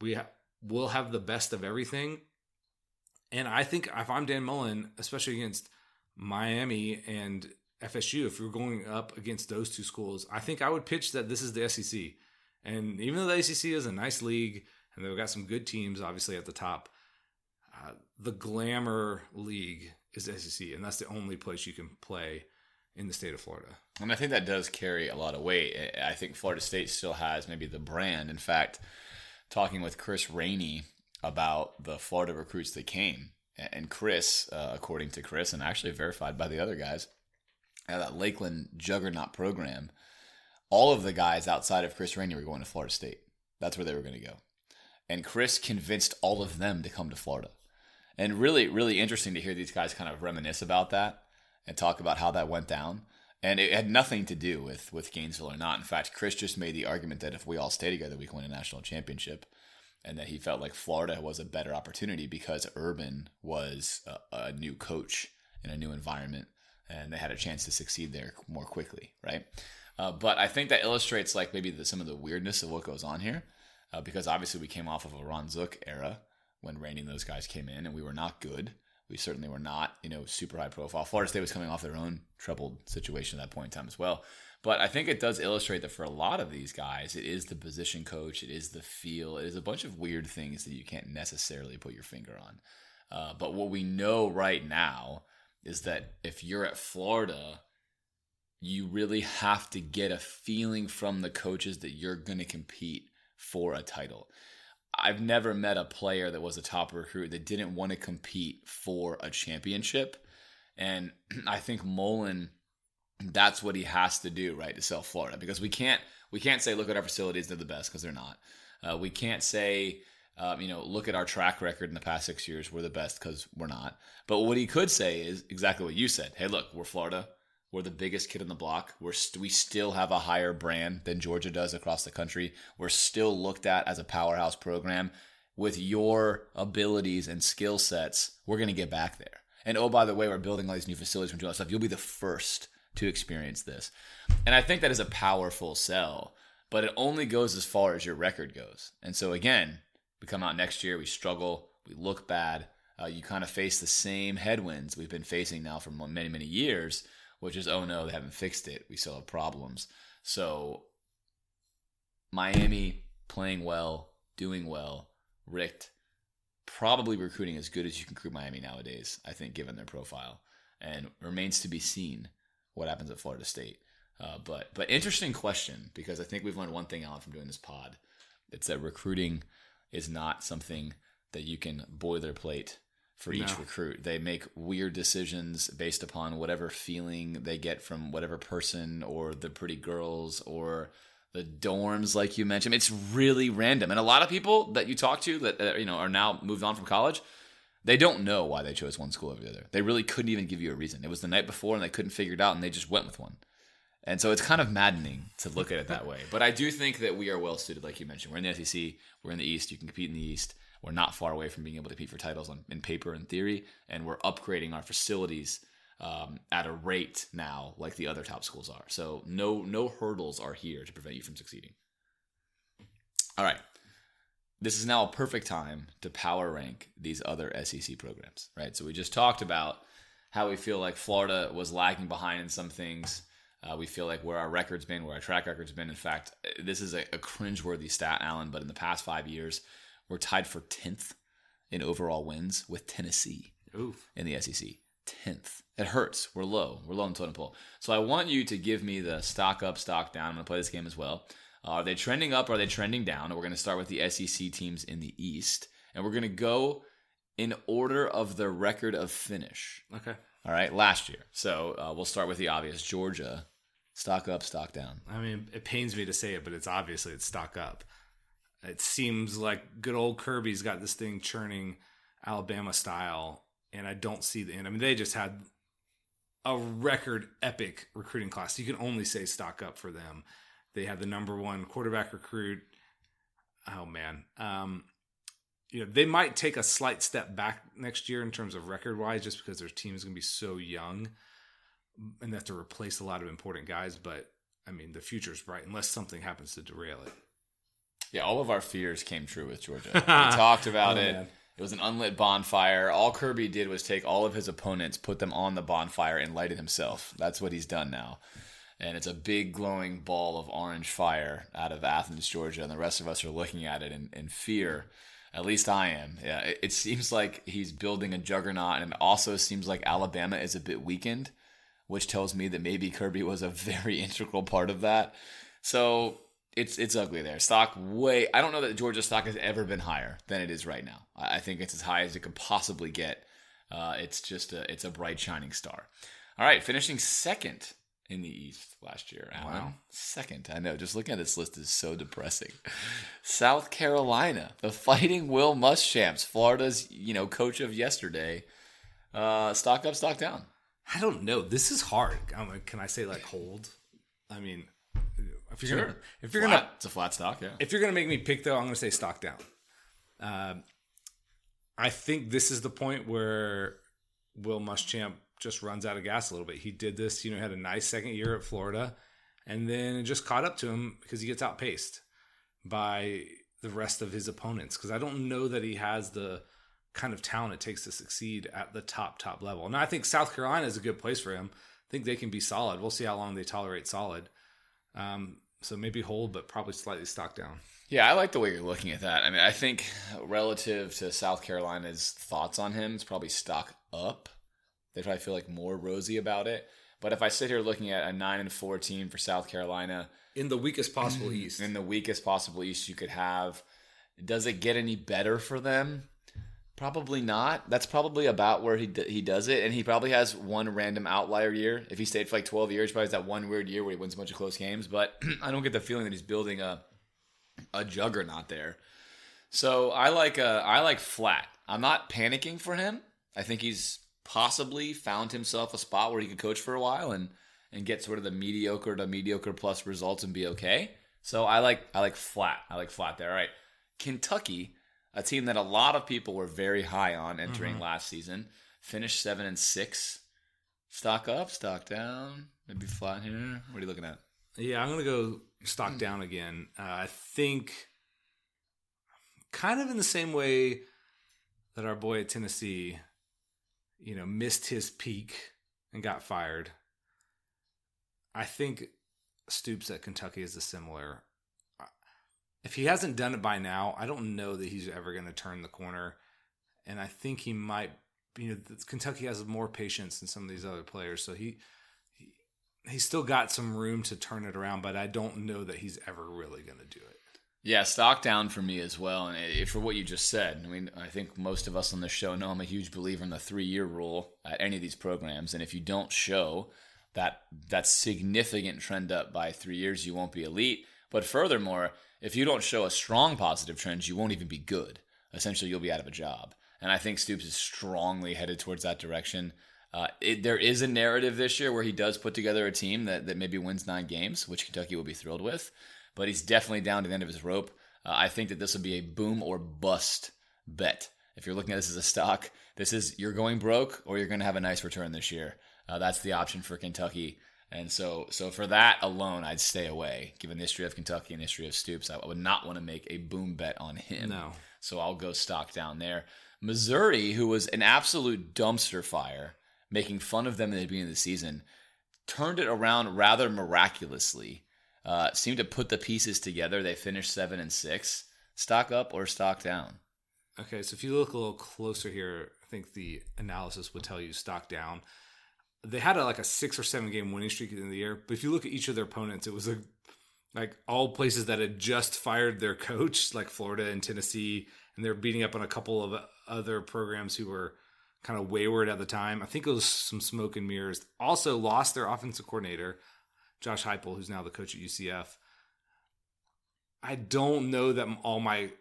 [SPEAKER 6] We ha- will have the best of everything. And I think if I'm Dan Mullen, especially against Miami and FSU, if you're going up against those two schools, I think I would pitch that this is the SEC. And even though the SEC is a nice league and they've got some good teams, obviously at the top, uh, the glamour league is the SEC, and that's the only place you can play in the state of Florida.
[SPEAKER 7] And I think that does carry a lot of weight. I think Florida State still has maybe the brand. In fact, talking with Chris Rainey about the Florida recruits that came. And Chris, uh, according to Chris, and actually verified by the other guys, Uh, that Lakeland Juggernaut program, all of the guys outside of Chris Rainey were going to Florida State. That's where they were going to go. And Chris convinced all of them to come to Florida. And really, really interesting to hear these guys kind of reminisce about that and talk about how that went down. And it had nothing to do with, with Gainesville or not. In fact, Chris just made the argument that if we all stay together, we can win a national championship and that he felt like Florida was a better opportunity because Urban was a, a, new coach in a new environment, and they had a chance to succeed there more quickly, right? Uh, but I think that illustrates like maybe the, some of the weirdness of what goes on here, uh, because obviously we came off of a Ron Zook era when Rainey and those guys came in, and we were not good. We certainly were not, you know, super high profile. Florida State was coming off their own troubled situation at that point in time as well. But I think it does illustrate that for a lot of these guys, it is the position coach, it is the feel, it is a bunch of weird things that you can't necessarily put your finger on. Uh, but what we know right now is that if you're at Florida, you really have to get a feeling from the coaches that you're going to compete for a title. I've never met a player that was a top recruit that didn't want to compete for a championship. And (clears throat) I think Mullen, that's what he has to do, right, to sell Florida. Because we can't we can't say look at our facilities, they're the best because they're not. Uh, we can't say um, you know look at our track record in the past six years, we're the best because we're not. But what he could say is exactly what you said. Hey, look, we're Florida. We're the biggest kid in the block. We're st- we still have a higher brand than Georgia does across the country. We're still looked at as a powerhouse program. With your abilities and skill sets, we're going to get back there. And oh, by the way, we're building all these new facilities from doing stuff. You'll be the first to experience this. And I think that is a powerful sell, but it only goes as far as your record goes. And so again, we come out next year, we struggle, we look bad. Uh, you kind of face the same headwinds we've been facing now for many, many years which is oh no, they haven't fixed it. We still have problems. So Miami playing well, doing well, Richt probably recruiting as good as you can recruit Miami nowadays, I think, given their profile. And remains to be seen what happens at Florida State. Uh, but but interesting question because I think we've learned one thing Alan, from doing this pod. It's that recruiting is not something that you can boilerplate for each no. recruit. They make weird decisions based upon whatever feeling they get from whatever person or the pretty girls or the dorms, like you mentioned. It's really random, and a lot of people that you talk to that uh, you know are now moved on from college. They don't know why they chose one school over the other. They really couldn't even give you a reason. It was the night before, and they couldn't figure it out, and they just went with one. And so it's kind of maddening to look at it that way. But I do think that we are well suited, like you mentioned. We're in the SEC. We're in the East. You can compete in the East. We're not far away from being able to compete for titles on, in paper and theory, and we're upgrading our facilities um, at a rate now like the other top schools are. So no no hurdles are here to prevent you from succeeding. All right. This is now a perfect time to power rank these other SEC programs, right? So we just talked about how we feel like Florida was lagging behind in some things. Uh, we feel like where our record's been, where our track record's been. In fact, this is a, a cringeworthy stat, Alan, but in the past five years, we're tied for 10th in overall wins with Tennessee Oof. in the SEC. 10th. It hurts. We're low. We're low in totem pole. So I want you to give me the stock up, stock down. I'm going to play this game as well. Uh, are they trending up? Are they trending down? We're going to start with the SEC teams in the East. And we're going to go in order of their record of finish.
[SPEAKER 6] Okay.
[SPEAKER 7] All right. Last year. So uh, we'll start with the obvious Georgia. Stock up, stock down.
[SPEAKER 6] I mean, it pains me to say it, but it's obviously it's stock up. It seems like good old Kirby's got this thing churning Alabama style, and I don't see the end. I mean, they just had a record epic recruiting class. You can only say stock up for them. They have the number one quarterback recruit. Oh man, um, you know they might take a slight step back next year in terms of record wise, just because their team is going to be so young, and have to replace a lot of important guys. But I mean, the future is bright unless something happens to derail it.
[SPEAKER 7] Yeah, all of our fears came true with Georgia. (laughs) We talked about oh, it. Man. It was an unlit bonfire. All Kirby did was take all of his opponents, put them on the bonfire, and light it himself. That's what he's done now. And it's a big glowing ball of orange fire out of Athens, Georgia. And the rest of us are looking at it in, in fear. At least I am. Yeah, it, it seems like he's building a juggernaut, and it also seems like Alabama is a bit weakened, which tells me that maybe Kirby was a (laughs) very integral part of that. So it's it's ugly there. Stock way. I don't know that Georgia stock has ever been higher than it is right now. I think it's as high as it could possibly get. Uh, it's just a it's a bright shining star. All right, finishing second in the East last year. Alan. Wow, second. I know. Just looking at this list is so depressing. South Carolina, the Fighting Will Muschamps, Florida's you know coach of yesterday. Uh, stock up, stock down.
[SPEAKER 6] I don't know. This is hard. I'm like, can I say like hold? I mean, if you're
[SPEAKER 7] sure.
[SPEAKER 6] gonna, if you're
[SPEAKER 7] flat.
[SPEAKER 6] gonna,
[SPEAKER 7] it's a flat stock. Yeah.
[SPEAKER 6] If you're gonna make me pick though, I'm gonna say stock down. Uh, I think this is the point where Will Muschamp just runs out of gas a little bit. He did this, you know, had a nice second year at Florida, and then it just caught up to him because he gets outpaced by the rest of his opponents. Because I don't know that he has the kind of talent it takes to succeed at the top top level. And I think South Carolina is a good place for him. I think they can be solid. We'll see how long they tolerate solid. Um, so maybe hold, but probably slightly stock down.
[SPEAKER 7] Yeah, I like the way you're looking at that. I mean, I think relative to South Carolina's thoughts on him, it's probably stock up. They probably feel like more rosy about it. But if I sit here looking at a nine and four team for South Carolina
[SPEAKER 6] in the weakest possible (clears throat) East,
[SPEAKER 7] in the weakest possible East you could have, does it get any better for them? Probably not. That's probably about where he d- he does it, and he probably has one random outlier year. If he stayed for like twelve years, probably has that one weird year where he wins a bunch of close games. But (clears throat) I don't get the feeling that he's building a a juggernaut there. So I like uh, I like flat. I'm not panicking for him. I think he's possibly found himself a spot where he could coach for a while and and get sort of the mediocre to mediocre plus results and be okay. So I like I like flat. I like flat there. All right. Kentucky a team that a lot of people were very high on entering mm-hmm. last season. Finished seven and six. Stock up, stock down, maybe flat here. What are you looking at?
[SPEAKER 6] Yeah, I'm gonna go stock hmm. down again. Uh, I think kind of in the same way that our boy at Tennessee, you know, missed his peak and got fired. I think Stoops at Kentucky is a similar if he hasn't done it by now, I don't know that he's ever going to turn the corner. And I think he might. You know, Kentucky has more patience than some of these other players, so he, he he's still got some room to turn it around. But I don't know that he's ever really going to do it.
[SPEAKER 7] Yeah, stock down for me as well. And eh, for what you just said, I mean, I think most of us on the show know I'm a huge believer in the three year rule at any of these programs. And if you don't show that that significant trend up by three years, you won't be elite. But furthermore, if you don't show a strong positive trend, you won't even be good. Essentially, you'll be out of a job. And I think Stoops is strongly headed towards that direction. Uh, it, there is a narrative this year where he does put together a team that, that maybe wins nine games, which Kentucky will be thrilled with. But he's definitely down to the end of his rope. Uh, I think that this will be a boom or bust bet. If you're looking at this as a stock, this is you're going broke or you're going to have a nice return this year. Uh, that's the option for Kentucky. And so, so for that alone, I'd stay away. Given the history of Kentucky and history of Stoops, I would not want to make a boom bet on him.
[SPEAKER 6] No.
[SPEAKER 7] So I'll go stock down there. Missouri, who was an absolute dumpster fire, making fun of them at the beginning of the season, turned it around rather miraculously. Uh, seemed to put the pieces together. They finished seven and six. Stock up or stock down?
[SPEAKER 6] Okay, so if you look a little closer here, I think the analysis would tell you stock down they had a, like a six or seven game winning streak in the year. But if you look at each of their opponents, it was a, like all places that had just fired their coach, like Florida and Tennessee, and they're beating up on a couple of other programs who were kind of wayward at the time. I think it was some smoke and mirrors. Also lost their offensive coordinator, Josh Heupel, who's now the coach at UCF. I don't know that all my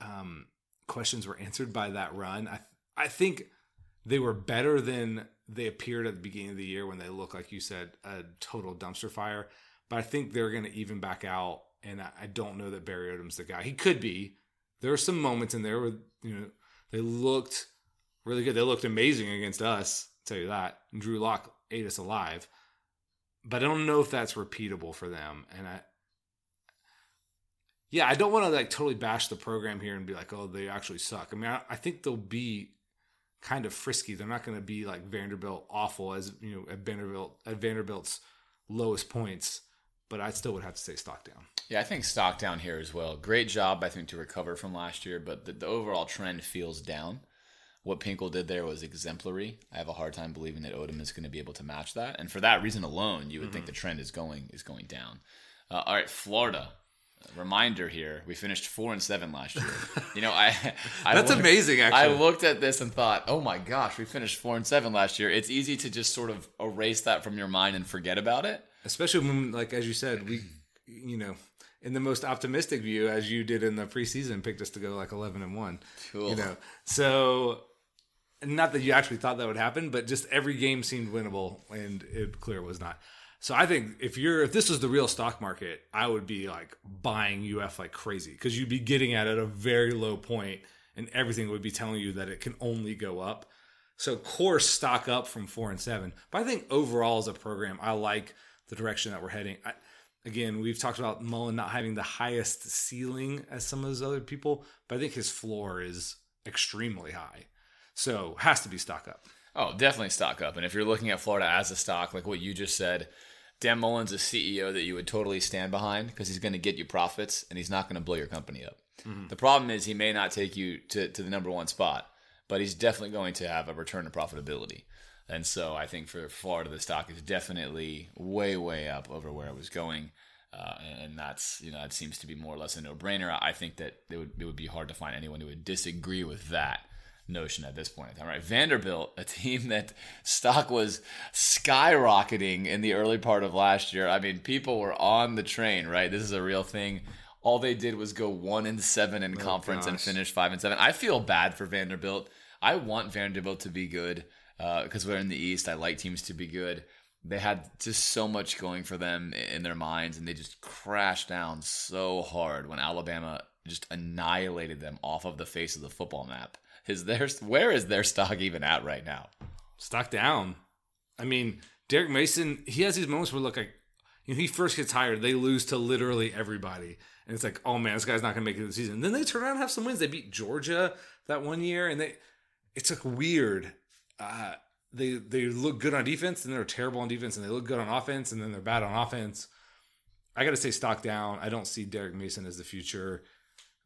[SPEAKER 6] um, questions were answered by that run. I I think they were better than they appeared at the beginning of the year when they look like you said a total dumpster fire. But I think they're going to even back out, and I, don't know that Barry Odom's the guy. He could be. There are some moments in there where you know they looked really good. They looked amazing against us. I'll tell you that. And Drew Lock ate us alive. But I don't know if that's repeatable for them. And I, yeah, I don't want to like totally bash the program here and be like, oh, they actually suck. I mean, I, I think they'll be kind of frisky. They're not going to be like Vanderbilt awful as you know at Vanderbilt at Vanderbilt's lowest points. But I still would have to say stock down.
[SPEAKER 7] Yeah, I think stock down here as well. Great job, I think, to recover from last year, but the, the overall trend feels down. What Pinkel did there was exemplary. I have a hard time believing that Odom is going to be able to match that, and for that reason alone, you would mm-hmm. think the trend is going is going down. Uh, all right, Florida reminder here we finished four and seven last year. You know i, (laughs) I
[SPEAKER 6] that's
[SPEAKER 7] looked,
[SPEAKER 6] amazing actually.
[SPEAKER 7] i looked at this and thought oh my gosh we finished four and seven last year. It's easy to just sort of erase that from your mind and forget about it.
[SPEAKER 6] Especially when like as you said we you know in the most optimistic view as you did in the preseason picked us to go like 11 and 1
[SPEAKER 7] cool.
[SPEAKER 6] you know. So not that you actually thought that would happen but just every game seemed winnable and it clear was not so I think if you're if this was the real stock market, I would be like buying UF like crazy because you'd be getting at it at a very low point, and everything would be telling you that it can only go up. So core stock up from four and seven. But I think overall as a program, I like the direction that we're heading. I, again, we've talked about Mullen not having the highest ceiling as some of those other people, but I think his floor is extremely high. So has to be stock up.
[SPEAKER 7] Oh, definitely stock up. And if you're looking at Florida as a stock, like what you just said, Dan Mullen's a CEO that you would totally stand behind because he's going to get you profits and he's not going to blow your company up. Mm-hmm. The problem is he may not take you to, to the number one spot, but he's definitely going to have a return to profitability. And so I think for Florida, the stock is definitely way, way up over where it was going. Uh, and that's you know that seems to be more or less a no-brainer. I think that it would it would be hard to find anyone who would disagree with that notion at this point in time. Right, Vanderbilt, a team that stock was skyrocketing in the early part of last year. I mean, people were on the train. Right, this is a real thing. All they did was go one and seven in oh, conference gosh. and finish five and seven. I feel bad for Vanderbilt. I want Vanderbilt to be good because uh, we're in the East. I like teams to be good they had just so much going for them in their minds, and they just crashed down so hard when Alabama just annihilated them off of the face of the football map. Is there where is their stock even at right now?
[SPEAKER 6] Stock down. I mean, Derek Mason, he has these moments where look like you know, he first gets hired, they lose to literally everybody. And it's like, oh man, this guy's not gonna make it the season. And then they turn around and have some wins. They beat Georgia that one year, and they it's like weird. Uh, they they look good on defense and they're terrible on defense and they look good on offense and then they're bad on offense. I got to say stock down. I don't see Derek Mason as the future.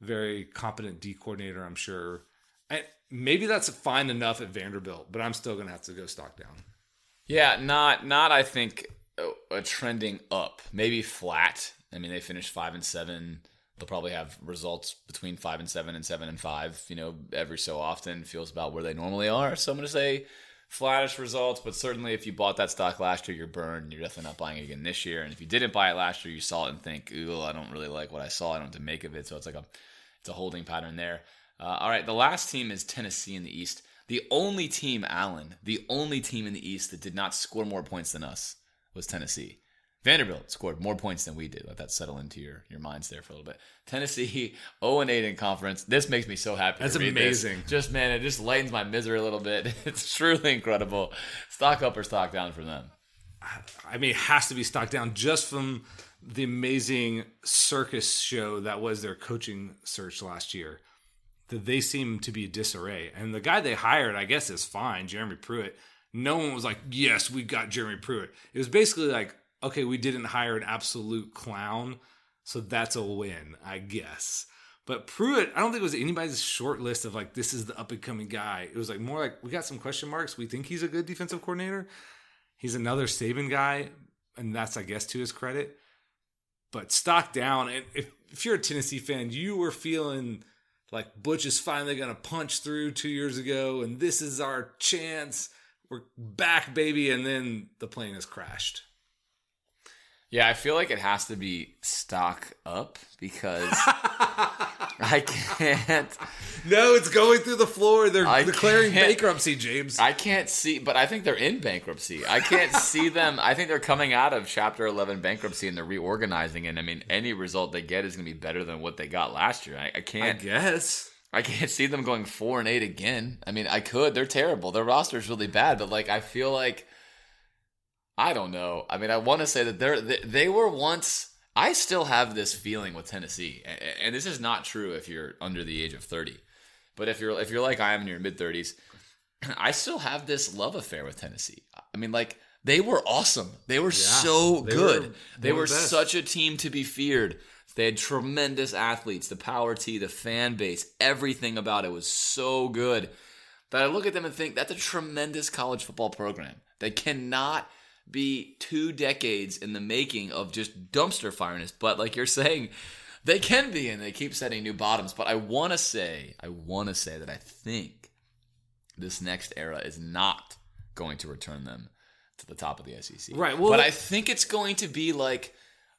[SPEAKER 6] Very competent D coordinator, I'm sure. I, maybe that's fine enough at Vanderbilt, but I'm still going to have to go stock down.
[SPEAKER 7] Yeah, not not I think a, a trending up, maybe flat. I mean, they finished 5 and 7. They'll probably have results between 5 and 7 and 7 and 5, you know, every so often feels about where they normally are. So I'm going to say flattish results, but certainly if you bought that stock last year, you're burned. You're definitely not buying it again this year. And if you didn't buy it last year, you saw it and think, "Ooh, I don't really like what I saw. I don't know to make of it." So it's like a it's a holding pattern there. Uh, all right, the last team is Tennessee in the East. The only team, Alan, the only team in the East that did not score more points than us was Tennessee. Vanderbilt scored more points than we did. Let that settle into your, your minds there for a little bit. Tennessee (laughs) 0 8 in conference. This makes me so happy.
[SPEAKER 6] That's amazing.
[SPEAKER 7] This. Just man, it just lightens my misery a little bit. (laughs) It's truly incredible. Stock up or stock down for them.
[SPEAKER 6] I mean, it has to be stock down just from the amazing circus show that was their coaching search last year. That they seem to be disarray. And the guy they hired, I guess, is fine, Jeremy Pruitt. No one was like, yes, we got Jeremy Pruitt. It was basically like, okay, we didn't hire an absolute clown, so that's a win, I guess. But Pruitt, I don't think it was anybody's short list of like this is the up and coming guy. It was like more like we got some question marks. We think he's a good defensive coordinator. He's another Saban guy, and that's I guess to his credit. But stock down, and if if you're a Tennessee fan, you were feeling like Butch is finally going to punch through two years ago, and this is our chance. We're back, baby, and then the plane has crashed.
[SPEAKER 7] Yeah, I feel like it has to be stock up because (laughs) I can't.
[SPEAKER 6] No, it's going through the floor. They're I declaring bankruptcy, James.
[SPEAKER 7] I can't see, but I think they're in bankruptcy. I can't see them. I think they're coming out of Chapter 11 bankruptcy and they're reorganizing. And I mean, any result they get is going to be better than what they got last year. I, I can't.
[SPEAKER 6] I guess.
[SPEAKER 7] I can't see them going four and eight again. I mean, I could. They're terrible. Their roster is really bad, but like, I feel like I don't know. I mean, I want to say that they're they, they were once. I still have this feeling with Tennessee, and this is not true if you're under the age of thirty. But if you're if you're like I am in your mid thirties, (clears throat) I still have this love affair with Tennessee. I mean, like they were awesome. They were yeah, so they good. Were, they, they were, were such a team to be feared. They had tremendous athletes, the power T, the fan base, everything about it was so good that I look at them and think that's a tremendous college football program. They cannot be two decades in the making of just dumpster fireness. But like you're saying, they can be, and they keep setting new bottoms. But I want to say, I want to say that I think this next era is not going to return them to the top of the SEC.
[SPEAKER 6] Right.
[SPEAKER 7] Well, but I think it's going to be like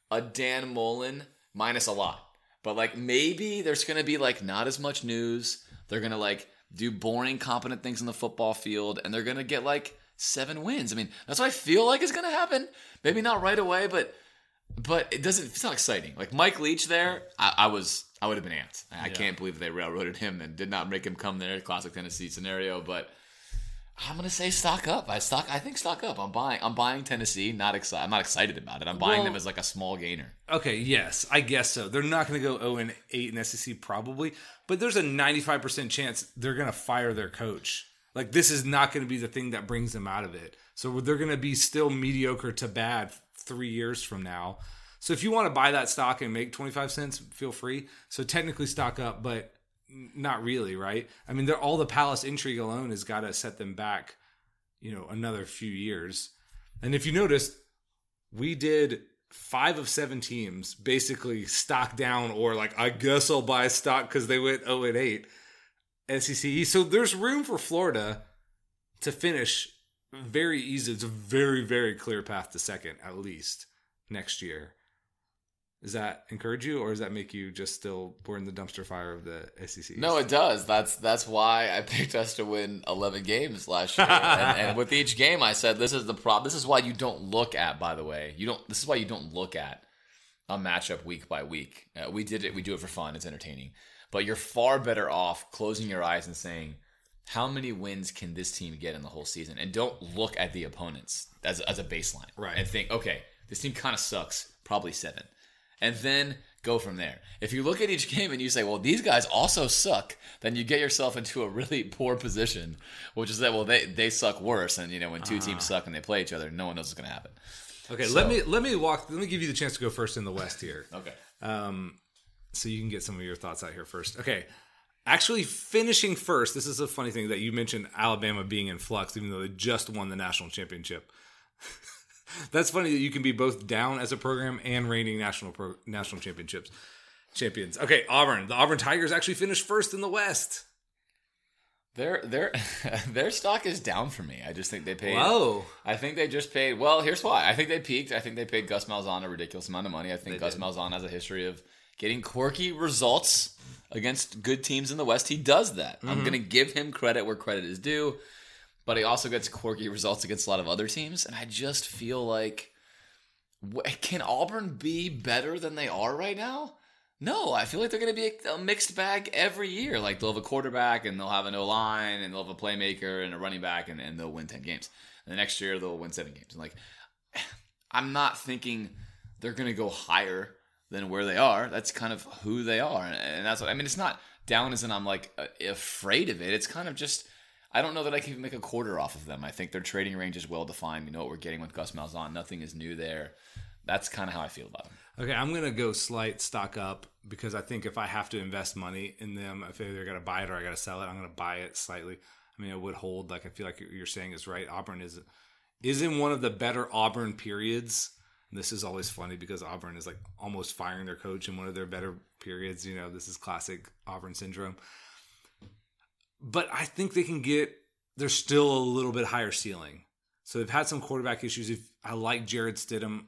[SPEAKER 7] a Dan Mullen minus a lot. But like maybe there's going to be like not as much news. They're going to like do boring, competent things in the football field, and they're going to get like seven wins. I mean, that's what I feel like is going to happen. Maybe not right away, but but it doesn't. It's not exciting. Like Mike Leach there, I, I was I would have been amped. I, yeah. can't believe they railroaded him and did not make him come there. Classic Tennessee scenario, but. I'm gonna say stock up. I stock. I think stock up. I'm buying. I'm buying Tennessee. Not excited. I'm not excited about it. I'm buying
[SPEAKER 6] Well-
[SPEAKER 7] them as like a small gainer.
[SPEAKER 6] Okay, yes, I guess so. They're not going to go 0 and 8 in SEC probably, but there's a 95% chance they're going to fire their coach. Like this is not going to be the thing that brings them out of it. So they're going to be still mediocre to bad 3 years from now. So if you want to buy that stock and make 25 cents, feel free. So technically stock up, but not really, right? I mean, they're all the Palace intrigue alone has got to set them back, you know, another few years. And if you noticed, we did five of seven teams basically stock down or like I guess I'll buy stock because they went 0 and 8 SEC So there's room for Florida to finish very easy. It's a very, very clear path to second at least next year. Does that encourage you or does that make you just still burn the dumpster fire of the SEC?
[SPEAKER 7] No, it does. That's that's why I picked us to win 11 games last year. and, and (laughs) with each game, I said this is the problem. This is why you don't look at. By the way, you don't. This is why you don't look at a matchup week by week. Uh, we did it. We do it for fun. It's entertaining. But you're far better off closing your eyes and saying, how many wins can this team get in the whole season? And don't look at the opponents as, as a baseline.
[SPEAKER 6] Right.
[SPEAKER 7] And think, okay, this team kind of sucks. Probably seven. And then go from there. If you look at each game and you say, well, these guys also suck, then you get yourself into a really (laughs) poor position, which is that, well, they, they suck worse. And, you know, when two teams suck and they play each other, no one knows what's going to happen.
[SPEAKER 6] Okay, let me let me walk let me give you the chance to go first in the West here.
[SPEAKER 7] Okay.
[SPEAKER 6] Um, so you can get some of your thoughts out here first. Okay. Actually, finishing first, this is a funny thing that you mentioned Alabama being in flux, even though they just won the national championship. (laughs) That's funny that you can be both down as a program and reigning national pro, national championships champions. Okay, Auburn. The Auburn Tigers actually finished first in the West.
[SPEAKER 7] Their their (laughs) their stock is down for me. I just think they paid.
[SPEAKER 6] Whoa.
[SPEAKER 7] I think they just paid. Well, here's why. I think they peaked. I think they paid Gus Malzahn a ridiculous amount of money. I think
[SPEAKER 6] They
[SPEAKER 7] Gus
[SPEAKER 6] did.
[SPEAKER 7] Malzahn has a history of getting quirky results against good teams in the West. He does that. I'm
[SPEAKER 6] Mhm.
[SPEAKER 7] going to give him credit where credit is due, but he also gets quirky results against a lot of other teams. And I just feel like, can Auburn be better than they are right now? No, I feel like they're going to be a, a mixed bag every year. Like they'll have a quarterback and they'll have an O line and they'll have a playmaker and a running back and, and they'll win 10 games. And the next year they'll win seven games. And like, (sighs) I'm not thinking they're going to go higher than where they are. That's kind of who they are. And, that's what I mean. It's not down as in I'm like afraid of it. It's kind of just, I don't know that I can even make a quarter off of them. I think their trading range is well defined. You know what we're getting with Gus Malzahn. Nothing is new there. That's kind of how I feel about them.
[SPEAKER 6] Okay, I'm gonna go slight stock up because I think if I have to invest money in them, if either gotta buy it or I gotta sell it, I'm gonna buy it slightly. I mean, it would hold. Like I feel like you're saying is right. Auburn is is in one of the better Auburn periods. This is always funny because Auburn is like almost firing their coach in one of their better periods. You know, this is classic Auburn syndrome. But I think they can get. There's still a little bit higher ceiling. So they've had some quarterback issues. If I like Jarrett Stidham,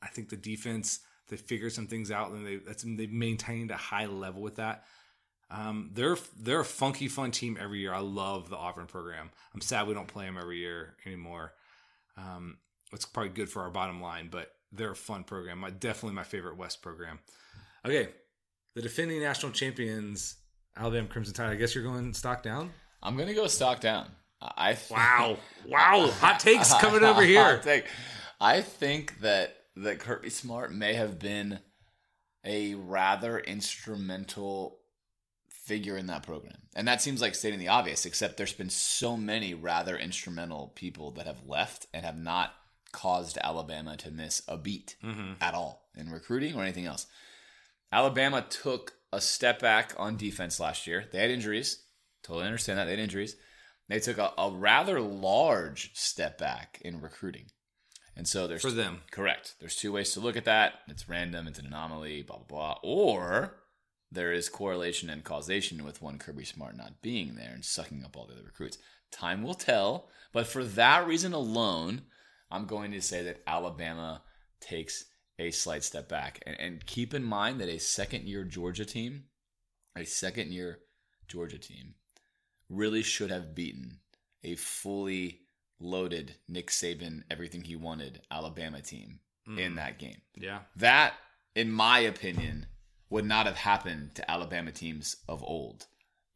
[SPEAKER 6] I think the defense they figured some things out and they that's they've maintained a high level with that. Um, they're they're a funky fun team every year. I love the Auburn program. I'm sad we don't play them every year anymore. Um, it's probably good for our bottom line, but they're a fun program. My, definitely my favorite West program. Okay, the defending national champions, Alabama Crimson Tide. I guess you're going stock down.
[SPEAKER 7] I'm going to go stock down. I th-
[SPEAKER 6] Wow, wow, hot takes (laughs) coming over here.
[SPEAKER 7] Take. I think that that Kirby Smart may have been a rather instrumental figure in that program. And that seems like stating the obvious, except there's been so many rather instrumental people that have left and have not caused Alabama to miss a beat
[SPEAKER 6] Mhm.
[SPEAKER 7] at all in recruiting or anything else. Alabama took a step back on defense last year. They had injuries. Totally understand that. They had injuries. They took a, a rather large step back in recruiting. And so there's
[SPEAKER 6] For them.
[SPEAKER 7] Correct. There's two ways to look at that. It's random, it's an anomaly, blah blah blah. Or there is correlation and causation with one Kirby Smart not being there and sucking up all the other recruits. Time will tell, but for that reason alone, I'm going to say that Alabama takes a slight step back. And, and keep in mind that a second year Georgia team, a second year Georgia team, really should have beaten a fully loaded Nick Saban, everything he wanted Alabama team in
[SPEAKER 6] Mm.
[SPEAKER 7] that game.
[SPEAKER 6] Yeah.
[SPEAKER 7] That, in my opinion, would not have happened to Alabama teams of old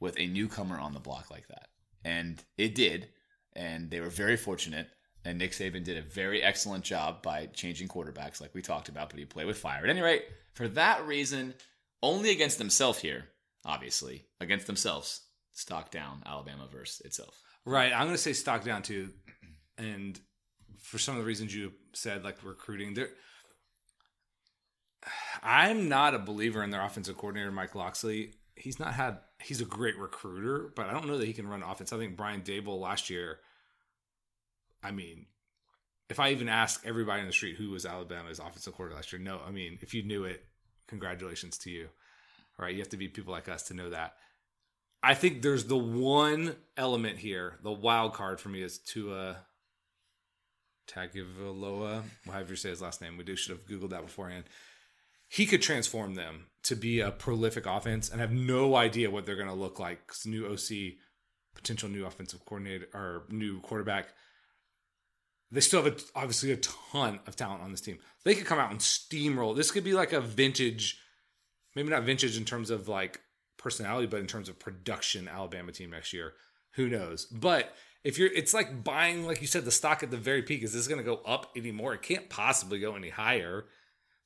[SPEAKER 7] with a newcomer on the block like that. And it did. and they were very fortunate. And Nick Saban did a very excellent job by changing quarterbacks, like we talked about, but he played with fire. At any rate, for that reason, only against themselves here, obviously, against themselves, stock down Alabama versus itself.
[SPEAKER 6] Right. I'm going to say stock down too. And for some of the reasons you said, like recruiting, there. I'm not a believer in their offensive coordinator, Mike Locksley. He's not had. He's a great recruiter, but I don't know that he can run offense. I think Brian Daboll last year. I mean, if I even ask everybody in the street who was Alabama's offensive coordinator last year, no. I mean, if you knew it, congratulations to you. Right? You have to be people like us to know that. I think there's the one element here, the wild card for me is Tua Tagovailoa, however you say his last name. We do should have googled that beforehand. He could transform them to be a prolific offense, and have no idea what they're going to look like. new OC, potential new offensive coordinator or new quarterback. They still have a, obviously a ton of talent on this team. They could come out and steamroll. This could be like a vintage, maybe not vintage in terms of like personality, but in terms of production, Alabama team next year. Who knows? But if you're, it's like buying, like you said, the stock at the very peak. Is this going to go up anymore? It can't possibly go any higher.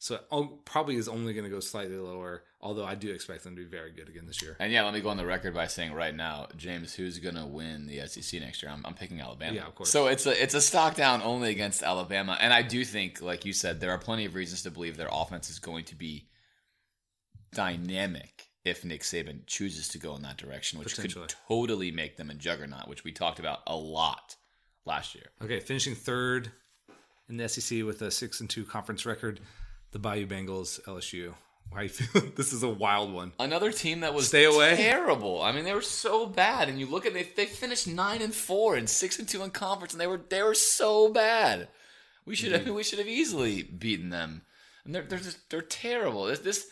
[SPEAKER 6] So it o- probably is only going to go slightly lower. Although I do expect them to be very good again this year.
[SPEAKER 7] And yeah, let me go on the record by saying right now, James, who's gonna win the SEC next year? I'm, I'm picking Alabama.
[SPEAKER 6] Yeah, of course.
[SPEAKER 7] So it's a it's a stock down only against Alabama, and I do think, like you said, there are plenty of reasons to believe their offense is going to be dynamic if Nick Saban chooses to go in that direction, which could totally make them a juggernaut, which we talked about a lot last year.
[SPEAKER 6] Okay, finishing third in the SEC with a six and two conference record, the Bayou Bengals, LSU. You feel? (laughs) this is a wild one.
[SPEAKER 7] Another team that was
[SPEAKER 6] Stay away.
[SPEAKER 7] terrible. I mean, they were so bad, and you look at they they finished nine and four and six and two in conference, and they were they were so bad. We should have mm-hmm. we should have easily beaten them, and they're they're just they're terrible. This this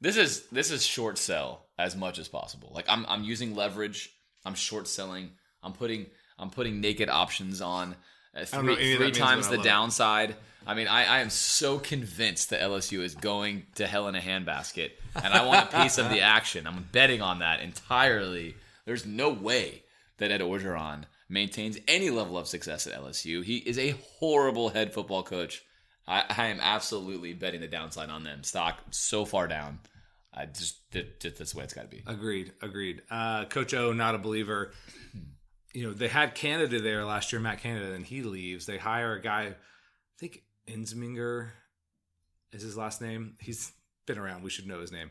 [SPEAKER 7] this is this is short sell as much as possible. Like I'm I'm using leverage. I'm short selling. I'm putting I'm putting naked options on. Uh, three
[SPEAKER 6] any of that
[SPEAKER 7] three times the downside. I mean, I, I am so convinced that LSU is going to hell in a handbasket, and I want a piece of the (laughs) action. I'm betting on that entirely. There's no way that Ed Orgeron maintains any level of success at LSU. He is a horrible head football coach. I, I am absolutely betting the downside on them. Stock so far down. I just, just that's the way it's got to be.
[SPEAKER 6] Agreed, agreed. Uh, Coach O, not a believer. You know, they had Canada there last year, Matt Canada, and he leaves. They hire a guy, I think Ensminger is his last name. He's been around. We should know his name.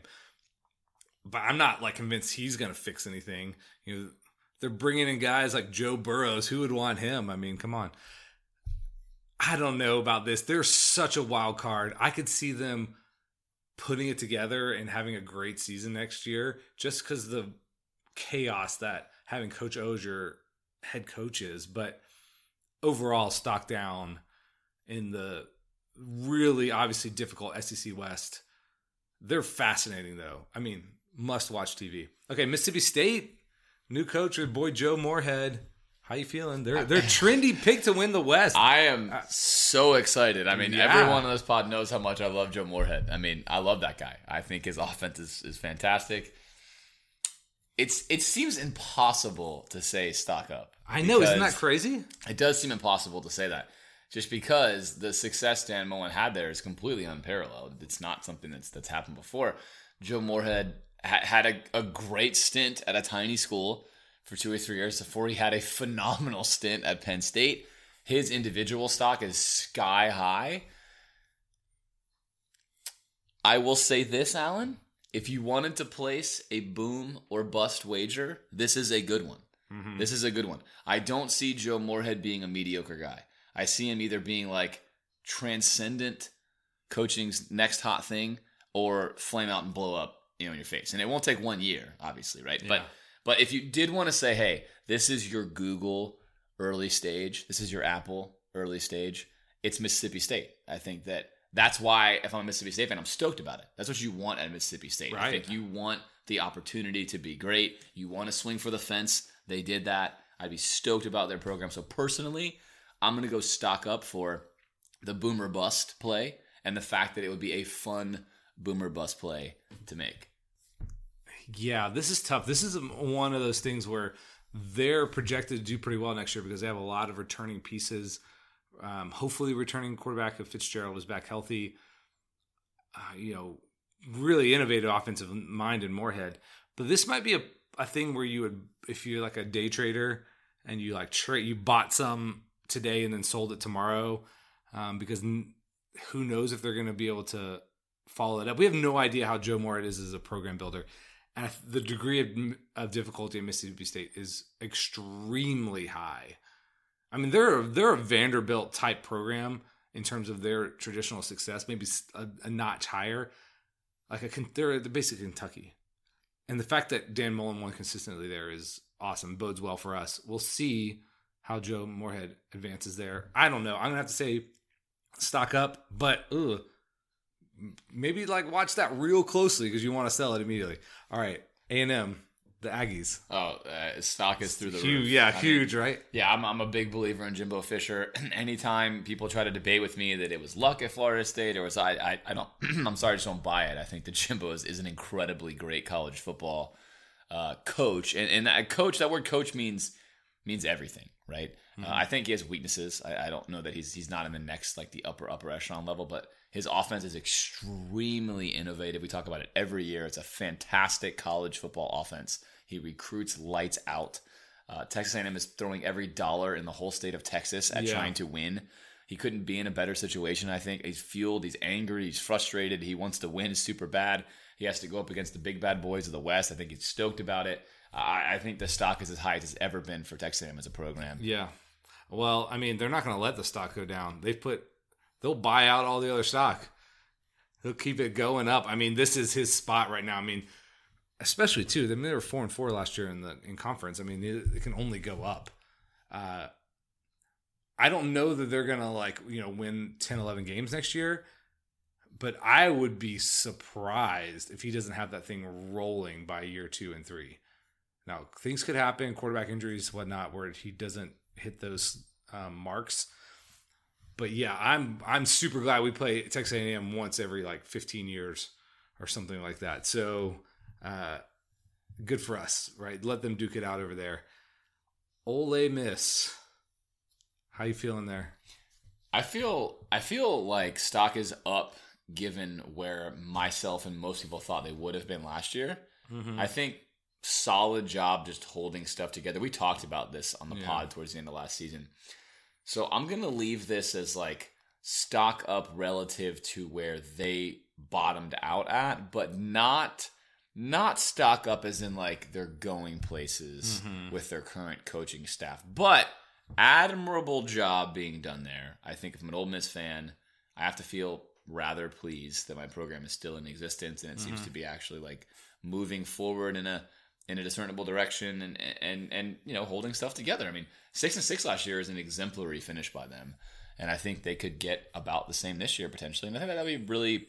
[SPEAKER 6] But I'm not like convinced he's going to fix anything. You know, they're bringing in guys like Joe Burrows. Who would want him? I mean, come on. I don't know about this. They're such a wild card. I could see them putting it together and having a great season next year just because the chaos that having Coach Ozier head coaches. But overall, stock down in the really obviously difficult SEC West. They're fascinating though. I mean, must watch TV. Okay, Mississippi State, new coach, with boy Joe Moorhead. How you feeling? They're they're (laughs) trendy pick to win the West.
[SPEAKER 7] I am uh, so excited. I mean,
[SPEAKER 6] Yeah.
[SPEAKER 7] everyone on this pod knows how much I love Joe Moorhead. I mean, I love that guy. I think his (laughs) offense is, is fantastic. It's it seems impossible to say stock up.
[SPEAKER 6] I know, isn't that crazy?
[SPEAKER 7] It does seem impossible to say that. Just because the success Dan Mullen had there is completely unparalleled. It's not something that's that's happened before. Joe Moorhead ha- had a, a great stint at a tiny school for two or three years before he had a phenomenal stint at Penn State. His individual stock is sky high. I will say this, Alan. If you wanted to place a boom or bust wager, this is a good one. Mm-hmm. This is a good one. I don't see Joe Moorhead being a mediocre guy. I see him either being like transcendent coaching's next hot thing or flame out and blow up, you know, in your face. And it won't take one year, obviously, right? But but if you did want to say, hey, this is your Google early stage, this is your Apple early stage, it's Mississippi State. I think that that's why if I'm a Mississippi State fan, I'm stoked about it. That's what you want at Mississippi State. I
[SPEAKER 6] Right.
[SPEAKER 7] think you want the opportunity to be great. You want to swing for the fence. They did that. I'd be stoked about their program. So personally, I'm going to go stock up for the boomer bust play and the fact that it would be a fun boomer bust play to make.
[SPEAKER 6] Yeah, this is tough. This is one of those things where they're projected to do pretty well next year because they have a lot of returning pieces. Um, hopefully, returning quarterback if Fitzgerald is back healthy. Uh, you know, really innovative offensive mind in Moorhead. But this might be a, a thing where you would, if you're like a day trader and you like trade, you bought some today and then sold it tomorrow um, because n- who knows if they're going to be able to follow it up. We have no idea how Joe Moorhead is as a program builder. And the degree of, of difficulty in Mississippi State is extremely high. I mean, they're they're a Vanderbilt type program in terms of their traditional success, maybe a, a notch higher. Like a they're, they're basically Kentucky, and the fact that Dan Mullen won consistently there is awesome. Bodes well for us. We'll see how Joe Moorhead advances there. I don't know. I'm gonna have to say stock up, but ugh, maybe like watch that real closely because you want to sell it immediately. All right, A and M, the Aggies.
[SPEAKER 7] Oh, uh, stock is through the
[SPEAKER 6] huge,
[SPEAKER 7] roof.
[SPEAKER 6] Yeah,
[SPEAKER 7] I
[SPEAKER 6] huge,
[SPEAKER 7] mean,
[SPEAKER 6] right?
[SPEAKER 7] Yeah, I'm, I'm a big believer in Jimbo Fisher. (clears throat) Anytime people try to debate with me that it was luck at Florida State or was I, I, I don't. (clears throat) I'm sorry, I just don't buy it. I think that (laughs) Jimbo is, is an incredibly great college football uh, coach, and and that coach. That word coach means means everything, right? Mm-hmm. Uh, I think he has weaknesses. I, I don't know that he's he's not in the next like the upper upper echelon level, but his offense is extremely innovative. We talk about it every year. It's a fantastic college football offense. He recruits lights out. Uh, Texas A&M is throwing every dollar in the whole state of Texas at
[SPEAKER 6] Yeah.
[SPEAKER 7] trying to win. He couldn't be in a better situation. I think he's fueled. He's angry. He's frustrated. He wants to win super bad. He has to go up against the big bad boys of the West. I think he's stoked about it. I, I think the stock is as high as it's ever been for Texas A&M as a program.
[SPEAKER 6] Yeah. Well, I mean, they're not going to let the stock go down. They've put, they'll buy out all the other stock. He'll keep it going up. I mean, this is his spot right now. I mean, especially too. I mean, they were four and four last year in the in conference. I mean, it, it can only go up. Uh, I don't know that they're gonna like you know win 10, 11 games next year, but I would be surprised if he doesn't have that thing rolling by year two and three. Now things could happen, quarterback injuries, whatnot, where he doesn't hit those um, marks. But yeah, I'm I'm super glad we play Texas A&M once every like 15 years or something like that. So uh, good for us, right? Let them duke it out over there. Ole Miss, how you feeling there?
[SPEAKER 7] I feel I feel like stock is up given where myself and most people thought they would have been last year.
[SPEAKER 6] Mm-hmm.
[SPEAKER 7] I think solid job just holding stuff together. We talked about this on the
[SPEAKER 6] Yeah.
[SPEAKER 7] pod towards the end of last season. So I'm going to leave this as like stock up relative to where they bottomed out at, but not not stock up as in like they're going places mm-hmm. with their current coaching staff. But admirable job being done there. I think if I'm an Ole Miss fan, I have to feel rather pleased that my program is still in existence and it seems mm-hmm. to be actually like moving forward in a in a discernible direction and and and you know holding stuff together. I mean, six and six last year is an exemplary finish by them, and I think they could get about the same this year potentially. And I think that'd be really,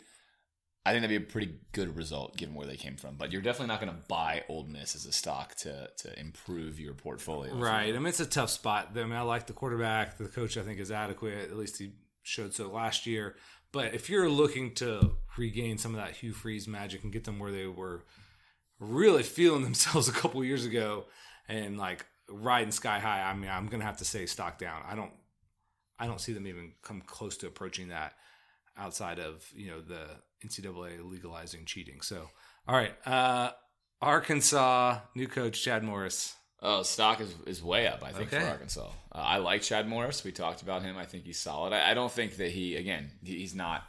[SPEAKER 7] I think that'd be a pretty good result given where they came from. But you're definitely not going to buy Old Miss as a stock to to improve your portfolio.
[SPEAKER 6] Right. I mean, it's a tough spot. I mean, I like the quarterback. The coach, I think, is adequate. At least he showed so last year. But if you're looking to regain some of that Hugh Freeze magic and get them where they were really feeling (laughs) themselves a couple years ago and like riding sky high, I mean, I'm gonna have to say stock down. I don't, I don't see them even come close to approaching that outside of you know the NCAA legalizing cheating. So, all right, uh, Arkansas new coach Chad Morris.
[SPEAKER 7] Oh, stock is, is way up, I think,
[SPEAKER 6] Okay.
[SPEAKER 7] for Arkansas. Uh, I like Chad Morris. We talked about him. I think he's solid. I, I don't think that he, again, he's not,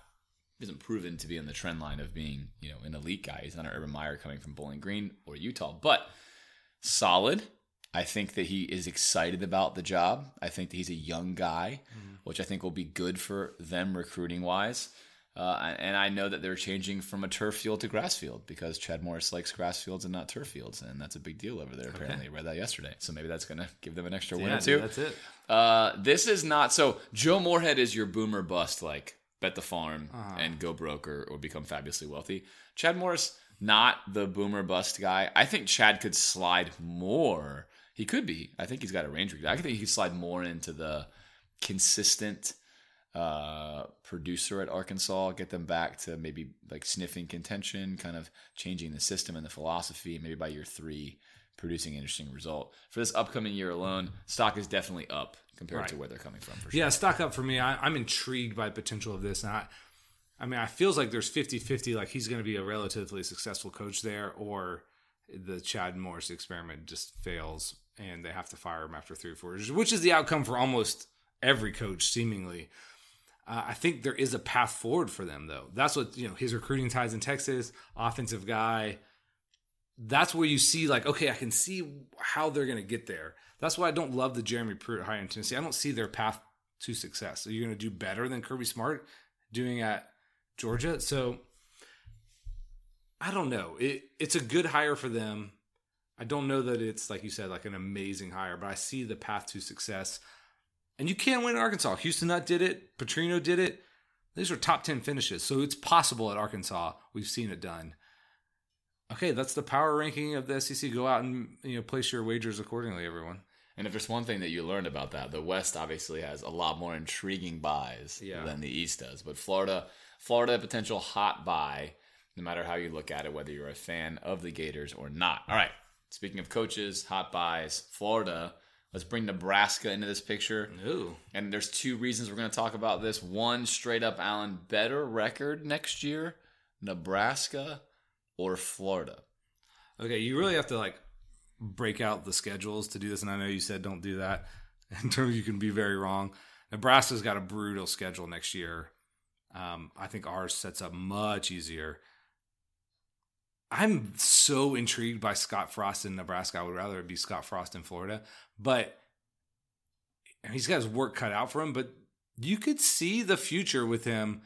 [SPEAKER 7] he hasn't proven to be in the trend line of being, you know, an elite guy. He's not an Urban Meyer coming from Bowling Green or Utah, but solid. I think that he is excited about the job. I think that he's a young guy, which I think will be good for them recruiting wise. Uh, and I know that they're changing from a turf field to grass field because Chad Morris likes grass fields and not turf fields, and that's a big deal over there. Apparently, I read that yesterday, so maybe that's going to give them an extra win
[SPEAKER 6] Yeah,
[SPEAKER 7] or two.
[SPEAKER 6] that's it.
[SPEAKER 7] Uh, this is not so. Joe Moorhead is your boomer bust, like bet the farm
[SPEAKER 6] Uh-huh.
[SPEAKER 7] and go broke or, or become fabulously wealthy. Chad Morris, not the boomer bust guy. I think Chad could slide more. He could be. I think he's got a range. I think he could slide more into the consistent uh, producer at Arkansas, get them back to maybe like sniffing contention, kind of changing the system and the philosophy. Maybe by year three, producing an interesting result. For this upcoming year alone, stock is definitely up compared
[SPEAKER 6] Right.
[SPEAKER 7] to where they're coming from. For sure.
[SPEAKER 6] Yeah, stock up for me. I, I'm intrigued by the potential of this. And I, I mean, I feels like there's 50 50, like he's going to be a relatively successful coach there, or the Chad Morris experiment just fails and they have to fire him after three or four years, which is the outcome for almost every coach, seemingly. Uh, I think there is a path forward for them, though. That's what, you know, his recruiting ties in Texas, offensive guy. That's where you see, like, okay, I can see how they're going to get there. That's why I don't love the Jeremy Pruitt hire in Tennessee. I don't see their path to success. So you're going to do better than Kirby Smart doing at Georgia. So I don't know. It it's a good hire for them. I don't know that it's like you said, like an amazing hire, but I see the path to success. And you can't win in Arkansas. Houston Nutt did it. Petrino did it. These are top ten finishes, so it's possible at Arkansas. We've seen it done. Okay, that's the power ranking of the SEC. Go out and you know place your wagers accordingly, everyone.
[SPEAKER 7] And if there's one thing that you learned about that, the West obviously has a lot more intriguing buys
[SPEAKER 6] Yeah.
[SPEAKER 7] than the East does. But Florida, Florida, a potential hot buy, no matter how you look at it, whether you're a fan of the Gators or not. All right. Speaking of coaches, hot buys, Florida. Let's bring Nebraska into this picture.
[SPEAKER 6] Ooh.
[SPEAKER 7] And there's two reasons we're going to talk about this. One, straight up, Allen, better record next year, Nebraska or Florida.
[SPEAKER 6] Okay, you really have to like break out the schedules to do this, and I know you said don't do that. (laughs) In terms, you can be very wrong. Nebraska's got a brutal schedule next year. Um, I think ours sets up much easier. I'm so intrigued by Scott Frost in Nebraska. I would rather it be Scott Frost in Florida, but he's got his work cut out for him. But you could see the future with him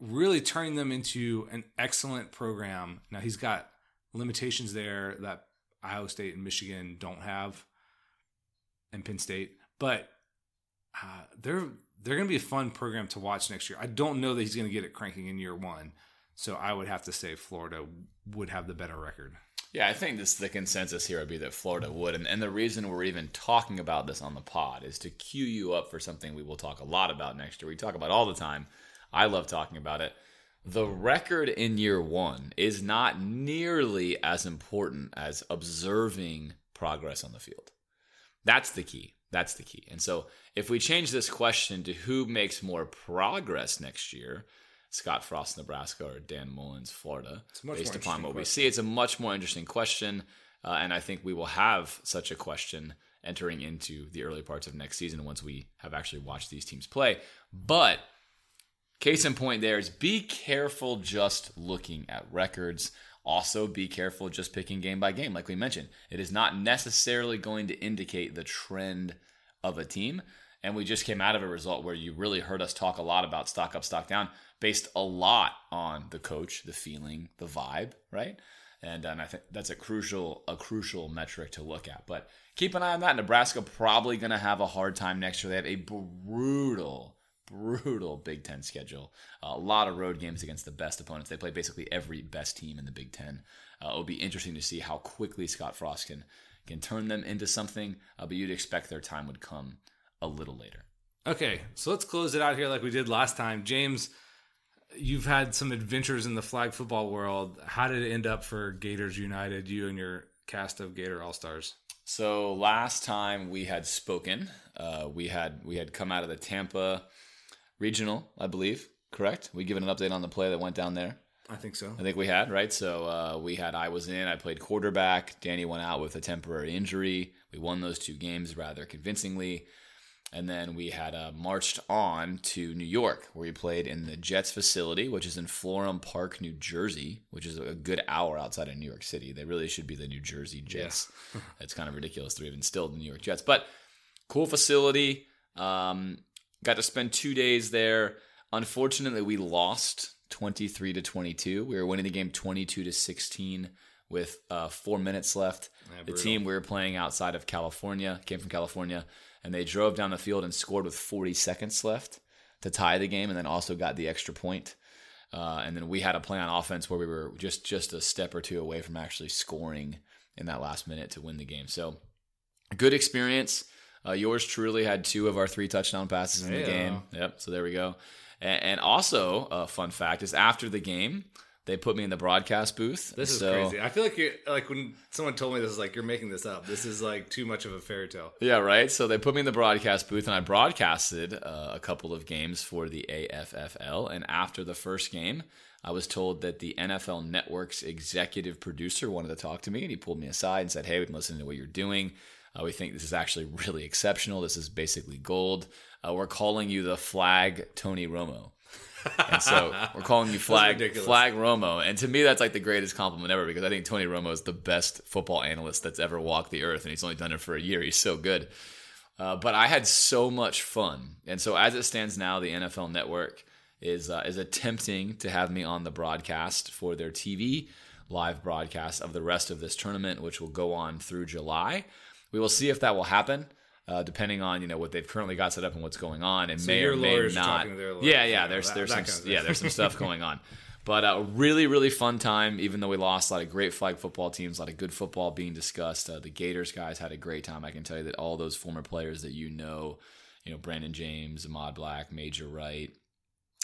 [SPEAKER 6] really turning them into an excellent program. Now he's got limitations there that Ohio State and Michigan don't have, and Penn State, but uh, they're they're going to be a fun program to watch next year. I don't know that he's going to get it cranking in year one, so I would have to say Florida would have the better record.
[SPEAKER 7] Yeah, I think this the consensus here would be that Florida would, and, and the reason we're even talking about this on the pod is to cue you up for something we will talk a lot about next year. We talk about all the time. I love talking about it. The record in year one is not nearly as important as observing progress on the field. That's the key. That's the key. And so, if we change this question to who makes more progress next year, Scott Frost, Nebraska, or Dan Mullen, Florida, based upon what we see, it's a much more interesting question. Uh, and I think we will have such a question entering into the early parts of next season once we have actually watched these teams play. But Case in point there is be careful just looking at records. Also, be careful just picking game by game, like we mentioned. It is not necessarily going to indicate the trend of a team. And we just came out of a result where you really heard us talk a lot about stock up, stock down, based a lot on the coach, the feeling, the vibe, right? And, and I think that's a crucial a crucial metric to look at. But keep an eye on that. Nebraska probably going to have a hard time next year. They have a brutal brutal Big Ten schedule. a lot of road games against the best opponents. They play basically every best team in the Big Ten. Uh, it'll be interesting to see how quickly Scott Frost can can turn them into something. Uh, but you'd expect their time would come a little later.
[SPEAKER 6] Okay, so let's close it out here like we did last time. James, you've had some adventures in the flag football world. How did it end up for Gators United, you and your cast of Gator All Stars?
[SPEAKER 7] So last time we had spoken, uh, we had we had come out of the Tampa regional, I believe. Correct? We given an update on the play that went down there.
[SPEAKER 6] I think so.
[SPEAKER 7] I think we had, right? So uh, we had, I was in, I played quarterback. Danny went out with a temporary injury. We won those two games rather convincingly. And then we had uh, marched on to New York, where we played in the Jets facility, which is in Florham Park, New Jersey, which is a good hour outside of New York City. They really should be the New Jersey Jets. (laughs) it's kind of ridiculous they're even still the New York Jets. But cool facility. Um, got to spend two days there. Unfortunately, we lost 23 to 22. We were winning the game 22 to 16 with uh, four minutes left. the team we were playing outside of California came from California, and they drove down the field and scored with 40 seconds left to tie the game, and then also got the extra point. Uh, and then we had a play on offense where we were just just a step or two away from actually scoring in that last minute to win the game. So good experience. Uh, yours truly had two of our three touchdown passes in the game. Yep. So there we go. And, and also, a fun fact is after the game, They put me in the broadcast booth.
[SPEAKER 6] This is
[SPEAKER 7] so,
[SPEAKER 6] crazy. I feel like you like when someone told me this is like you're making this up. This is like too much of a fairy tale.
[SPEAKER 7] Yeah, right. So they put me in the broadcast booth, and I broadcasted uh, a couple of games for the AFFL. And after the first game, I was told that the NFL Network's executive producer wanted to talk to me, and he pulled me aside and said, "Hey, we've been listening to what you're doing. Uh, we think this is actually really exceptional. This is basically gold. Uh, we're calling you the Flag Tony Romo." And so we're calling you Flag. Flag Romo. And to me, that's like the greatest compliment ever because I think Tony Romo is the best football analyst that's ever walked the earth, and he's only done it for a year. He's so good. Uh, but I had so much fun, and so as it stands now, the NFL Network is uh, is attempting to have me on the broadcast for their TV live broadcast of the rest of this tournament, which will go on through July. We will see if that will happen. Uh, depending on you know what they've currently got set up and what's going on, and
[SPEAKER 6] So
[SPEAKER 7] may or may not.
[SPEAKER 6] lawyers,
[SPEAKER 7] yeah, yeah. There's
[SPEAKER 6] that-
[SPEAKER 7] there's
[SPEAKER 6] that
[SPEAKER 7] some yeah there's some stuff (laughs) going on, but a really really fun time. Even though we lost a lot of great flag football teams, a lot of good football being discussed. Uh, the Gators guys had a great time. I can tell you that all those former players that you know, you know Brandon James, Ahmad Black, Major Wright,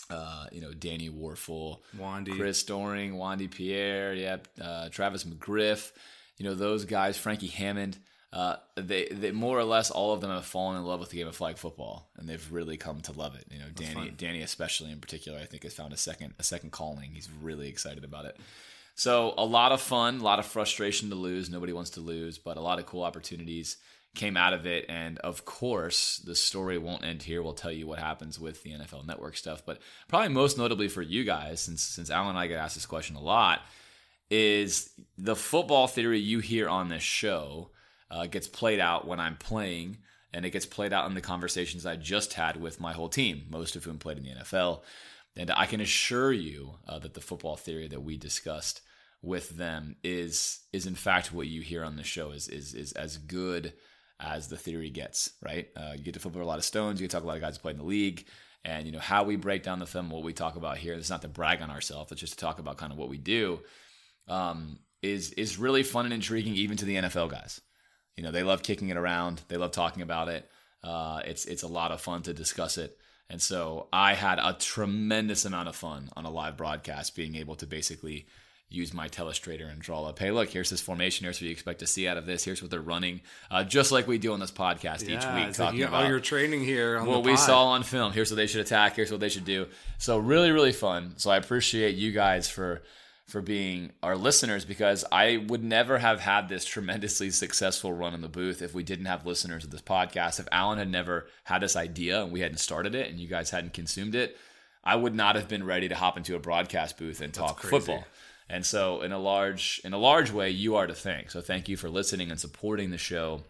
[SPEAKER 7] uh, you know Danny Wuerffel,
[SPEAKER 6] Wondy.
[SPEAKER 7] Chris Doering, Wondy Pierre, yep, uh, Travis McGriff, you know those guys, Frankie Hammond. Uh, they, they more or less all of them have fallen in love with the game of flag football, and they've really come to love it. You know, Danny, Danny especially in particular, I think has found a second a second calling. He's really excited about it. So a lot of fun, a lot of frustration to lose. Nobody wants to lose, but a lot of cool opportunities came out of it. And of course, the story won't end here. We'll tell you what happens with the NFL Network stuff, but probably most notably for you guys, since since Alan and I get asked this question a lot, is the football theory you hear on this show uh, gets played out when I'm playing, and it gets played out in the conversations I just had with my whole team, most of whom played in the NFL. And I can assure you uh, that the football theory that we discussed with them is is in fact what you hear on the show is is is as good as the theory gets. Right? Uh, you get to flip over a lot of stones. You to talk a lot of guys who played in the league, and you know how we break down the film. What we talk about here. It's not to brag on ourselves. It's just to talk about kind of what we do. Um, is is really fun and intriguing even to the NFL guys. You know, they love kicking it around. They love talking about it. Uh, it's it's a lot of fun to discuss it. And so I had a tremendous amount of fun on a live broadcast, being able to basically use my telestrator and draw up. Hey, look, here's this formation. Here's what you expect to see out of this. Here's what they're running, uh, just like we do on this podcast each week,
[SPEAKER 6] like
[SPEAKER 7] talking
[SPEAKER 6] you-
[SPEAKER 7] about
[SPEAKER 6] oh, you're training here. On
[SPEAKER 7] what we
[SPEAKER 6] pod.
[SPEAKER 7] saw on film. Here's what they should attack. Here's what they should do. So really, really fun. So I appreciate you guys for for being our listeners because I would never have had this tremendously successful run in the booth if we didn't have listeners of this podcast. If Alan had never had this idea and we hadn't started it and you guys hadn't consumed it, I would not have been ready to hop into a broadcast booth and talk football. And so in a large in a large way, you are to thank. So thank you for listening and supporting the show.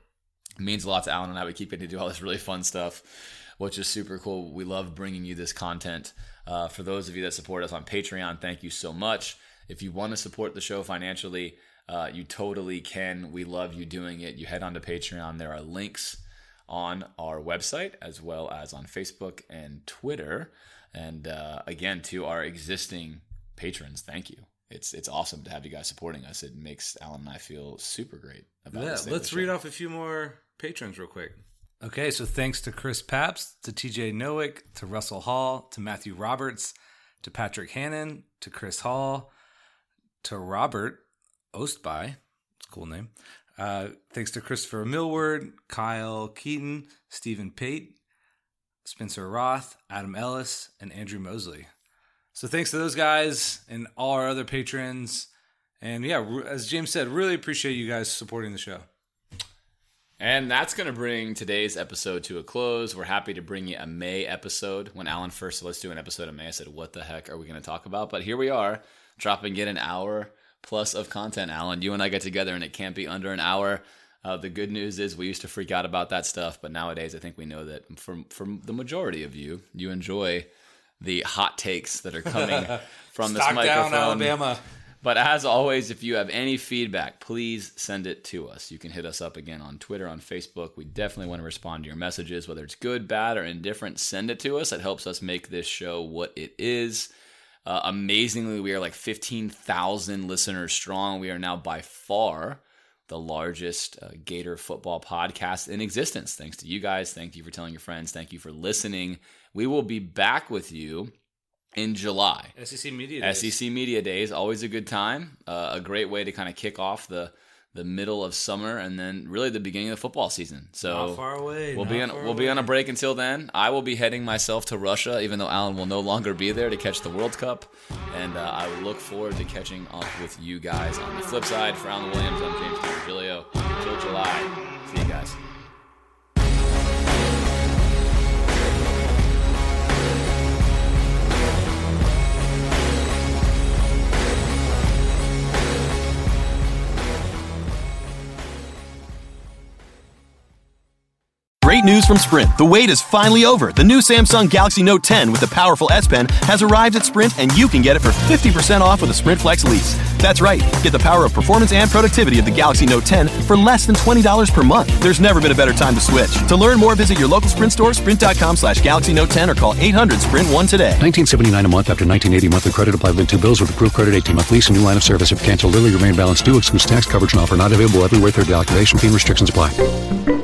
[SPEAKER 7] It means a lot to Alan and I. We keep getting to do all this really fun stuff, which is super cool. We love bringing you this content. Uh, for those of you that support us on Patreon, thank you so much. If you want to support the show financially, uh, you totally can. We love you doing it. You head on to Patreon. There are links on our website as well as on Facebook and Twitter. And uh, again, to our existing patrons, thank you. It's it's awesome to have you guys supporting us. It makes Alan and I feel super great about
[SPEAKER 6] Yeah,
[SPEAKER 7] this thing
[SPEAKER 6] let's read off a few more patrons real quick. Okay, so thanks to Chris Pabst, to TJ Nowick, to Russell Hall, to Matthew Roberts, to Patrick Hannon, to Chris Hall, to Robert Ostby. It's a cool name. Uh, thanks to Christopher Millward, Kyle Keaton, Stephen Pate, Spencer Roth, Adam Ellis, and Andrew Mosley. So thanks to those guys and all our other patrons. And yeah, as James said, really appreciate you guys supporting the show.
[SPEAKER 7] And that's going to bring today's episode to a close. We're happy to bring you a May episode. When Alan first said, let's do an episode of May, I said, what the heck are we going to talk about? But here we are, dropping in get an hour plus of content, Alan. You and I get together, and it can't be under an hour. Uh, the good news is we used to freak out about that stuff, but nowadays I think we know that from from the majority of you, you enjoy the hot takes that are coming (laughs) from this
[SPEAKER 6] Stock
[SPEAKER 7] microphone.
[SPEAKER 6] down, Alabama.
[SPEAKER 7] But as always, if you have any feedback, please send it to us. You can hit us up again on Twitter, on Facebook. We definitely want to respond to your messages, whether it's good, bad, or indifferent. Send it to us. It helps us make this show what it is. Uh, amazingly, we are like 15,000 listeners strong. We are now by far the largest uh, Gator football podcast in existence. Thanks to you guys. Thank you for telling your friends. Thank you for listening. We will be back with you in July.
[SPEAKER 6] SEC Media Days.
[SPEAKER 7] SEC Media Days, always a good time. Uh, a great way to kind of kick off the the middle of summer and then really the beginning of the football season. So
[SPEAKER 6] Not far away.
[SPEAKER 7] We'll be on we'll be on a break until then. I will be heading myself to Russia, even though Alan will no longer be there to catch the World Cup. And uh, I look forward to catching up with you guys on the flip side. For Alan Williams, I'm James Virgilio. Until July, see you guys.
[SPEAKER 1] Great news from Sprint. The wait is finally over. The new Samsung Galaxy Note 10 with the powerful S Pen has arrived at Sprint, and you can get it for 50% off with a Sprint Flex lease. That's right. Get the power of performance and productivity of the Galaxy Note 10 for less than $20 per month. There's never been a better time to switch. To learn more, visit your local Sprint store, sprint.com slash Galaxy Note 10, or call 800 Sprint 1 today.
[SPEAKER 2] 1979 a month after 1980 monthly credit applied within two bills with approved credit 18 month lease and new line of service. If canceled early, remain balance due. Excludes tax coverage and offer not available everywhere. Third day activation fee restrictions apply.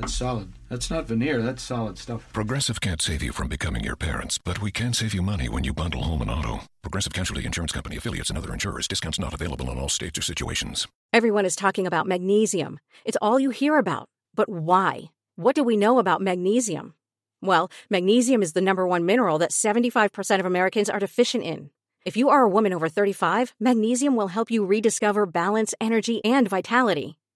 [SPEAKER 8] That's solid. That's not veneer. That's solid stuff.
[SPEAKER 9] Progressive can't save you from becoming your parents, but we can save you money when you bundle home and auto. Progressive Casualty Insurance Company affiliates and other insurers. Discounts not available in all states or situations.
[SPEAKER 10] Everyone is talking about magnesium. It's all you hear about. But why? What do we know about magnesium? Well, magnesium is the number one mineral that 75% of Americans are deficient in. If you are a woman over 35, magnesium will help you rediscover balance, energy, and vitality.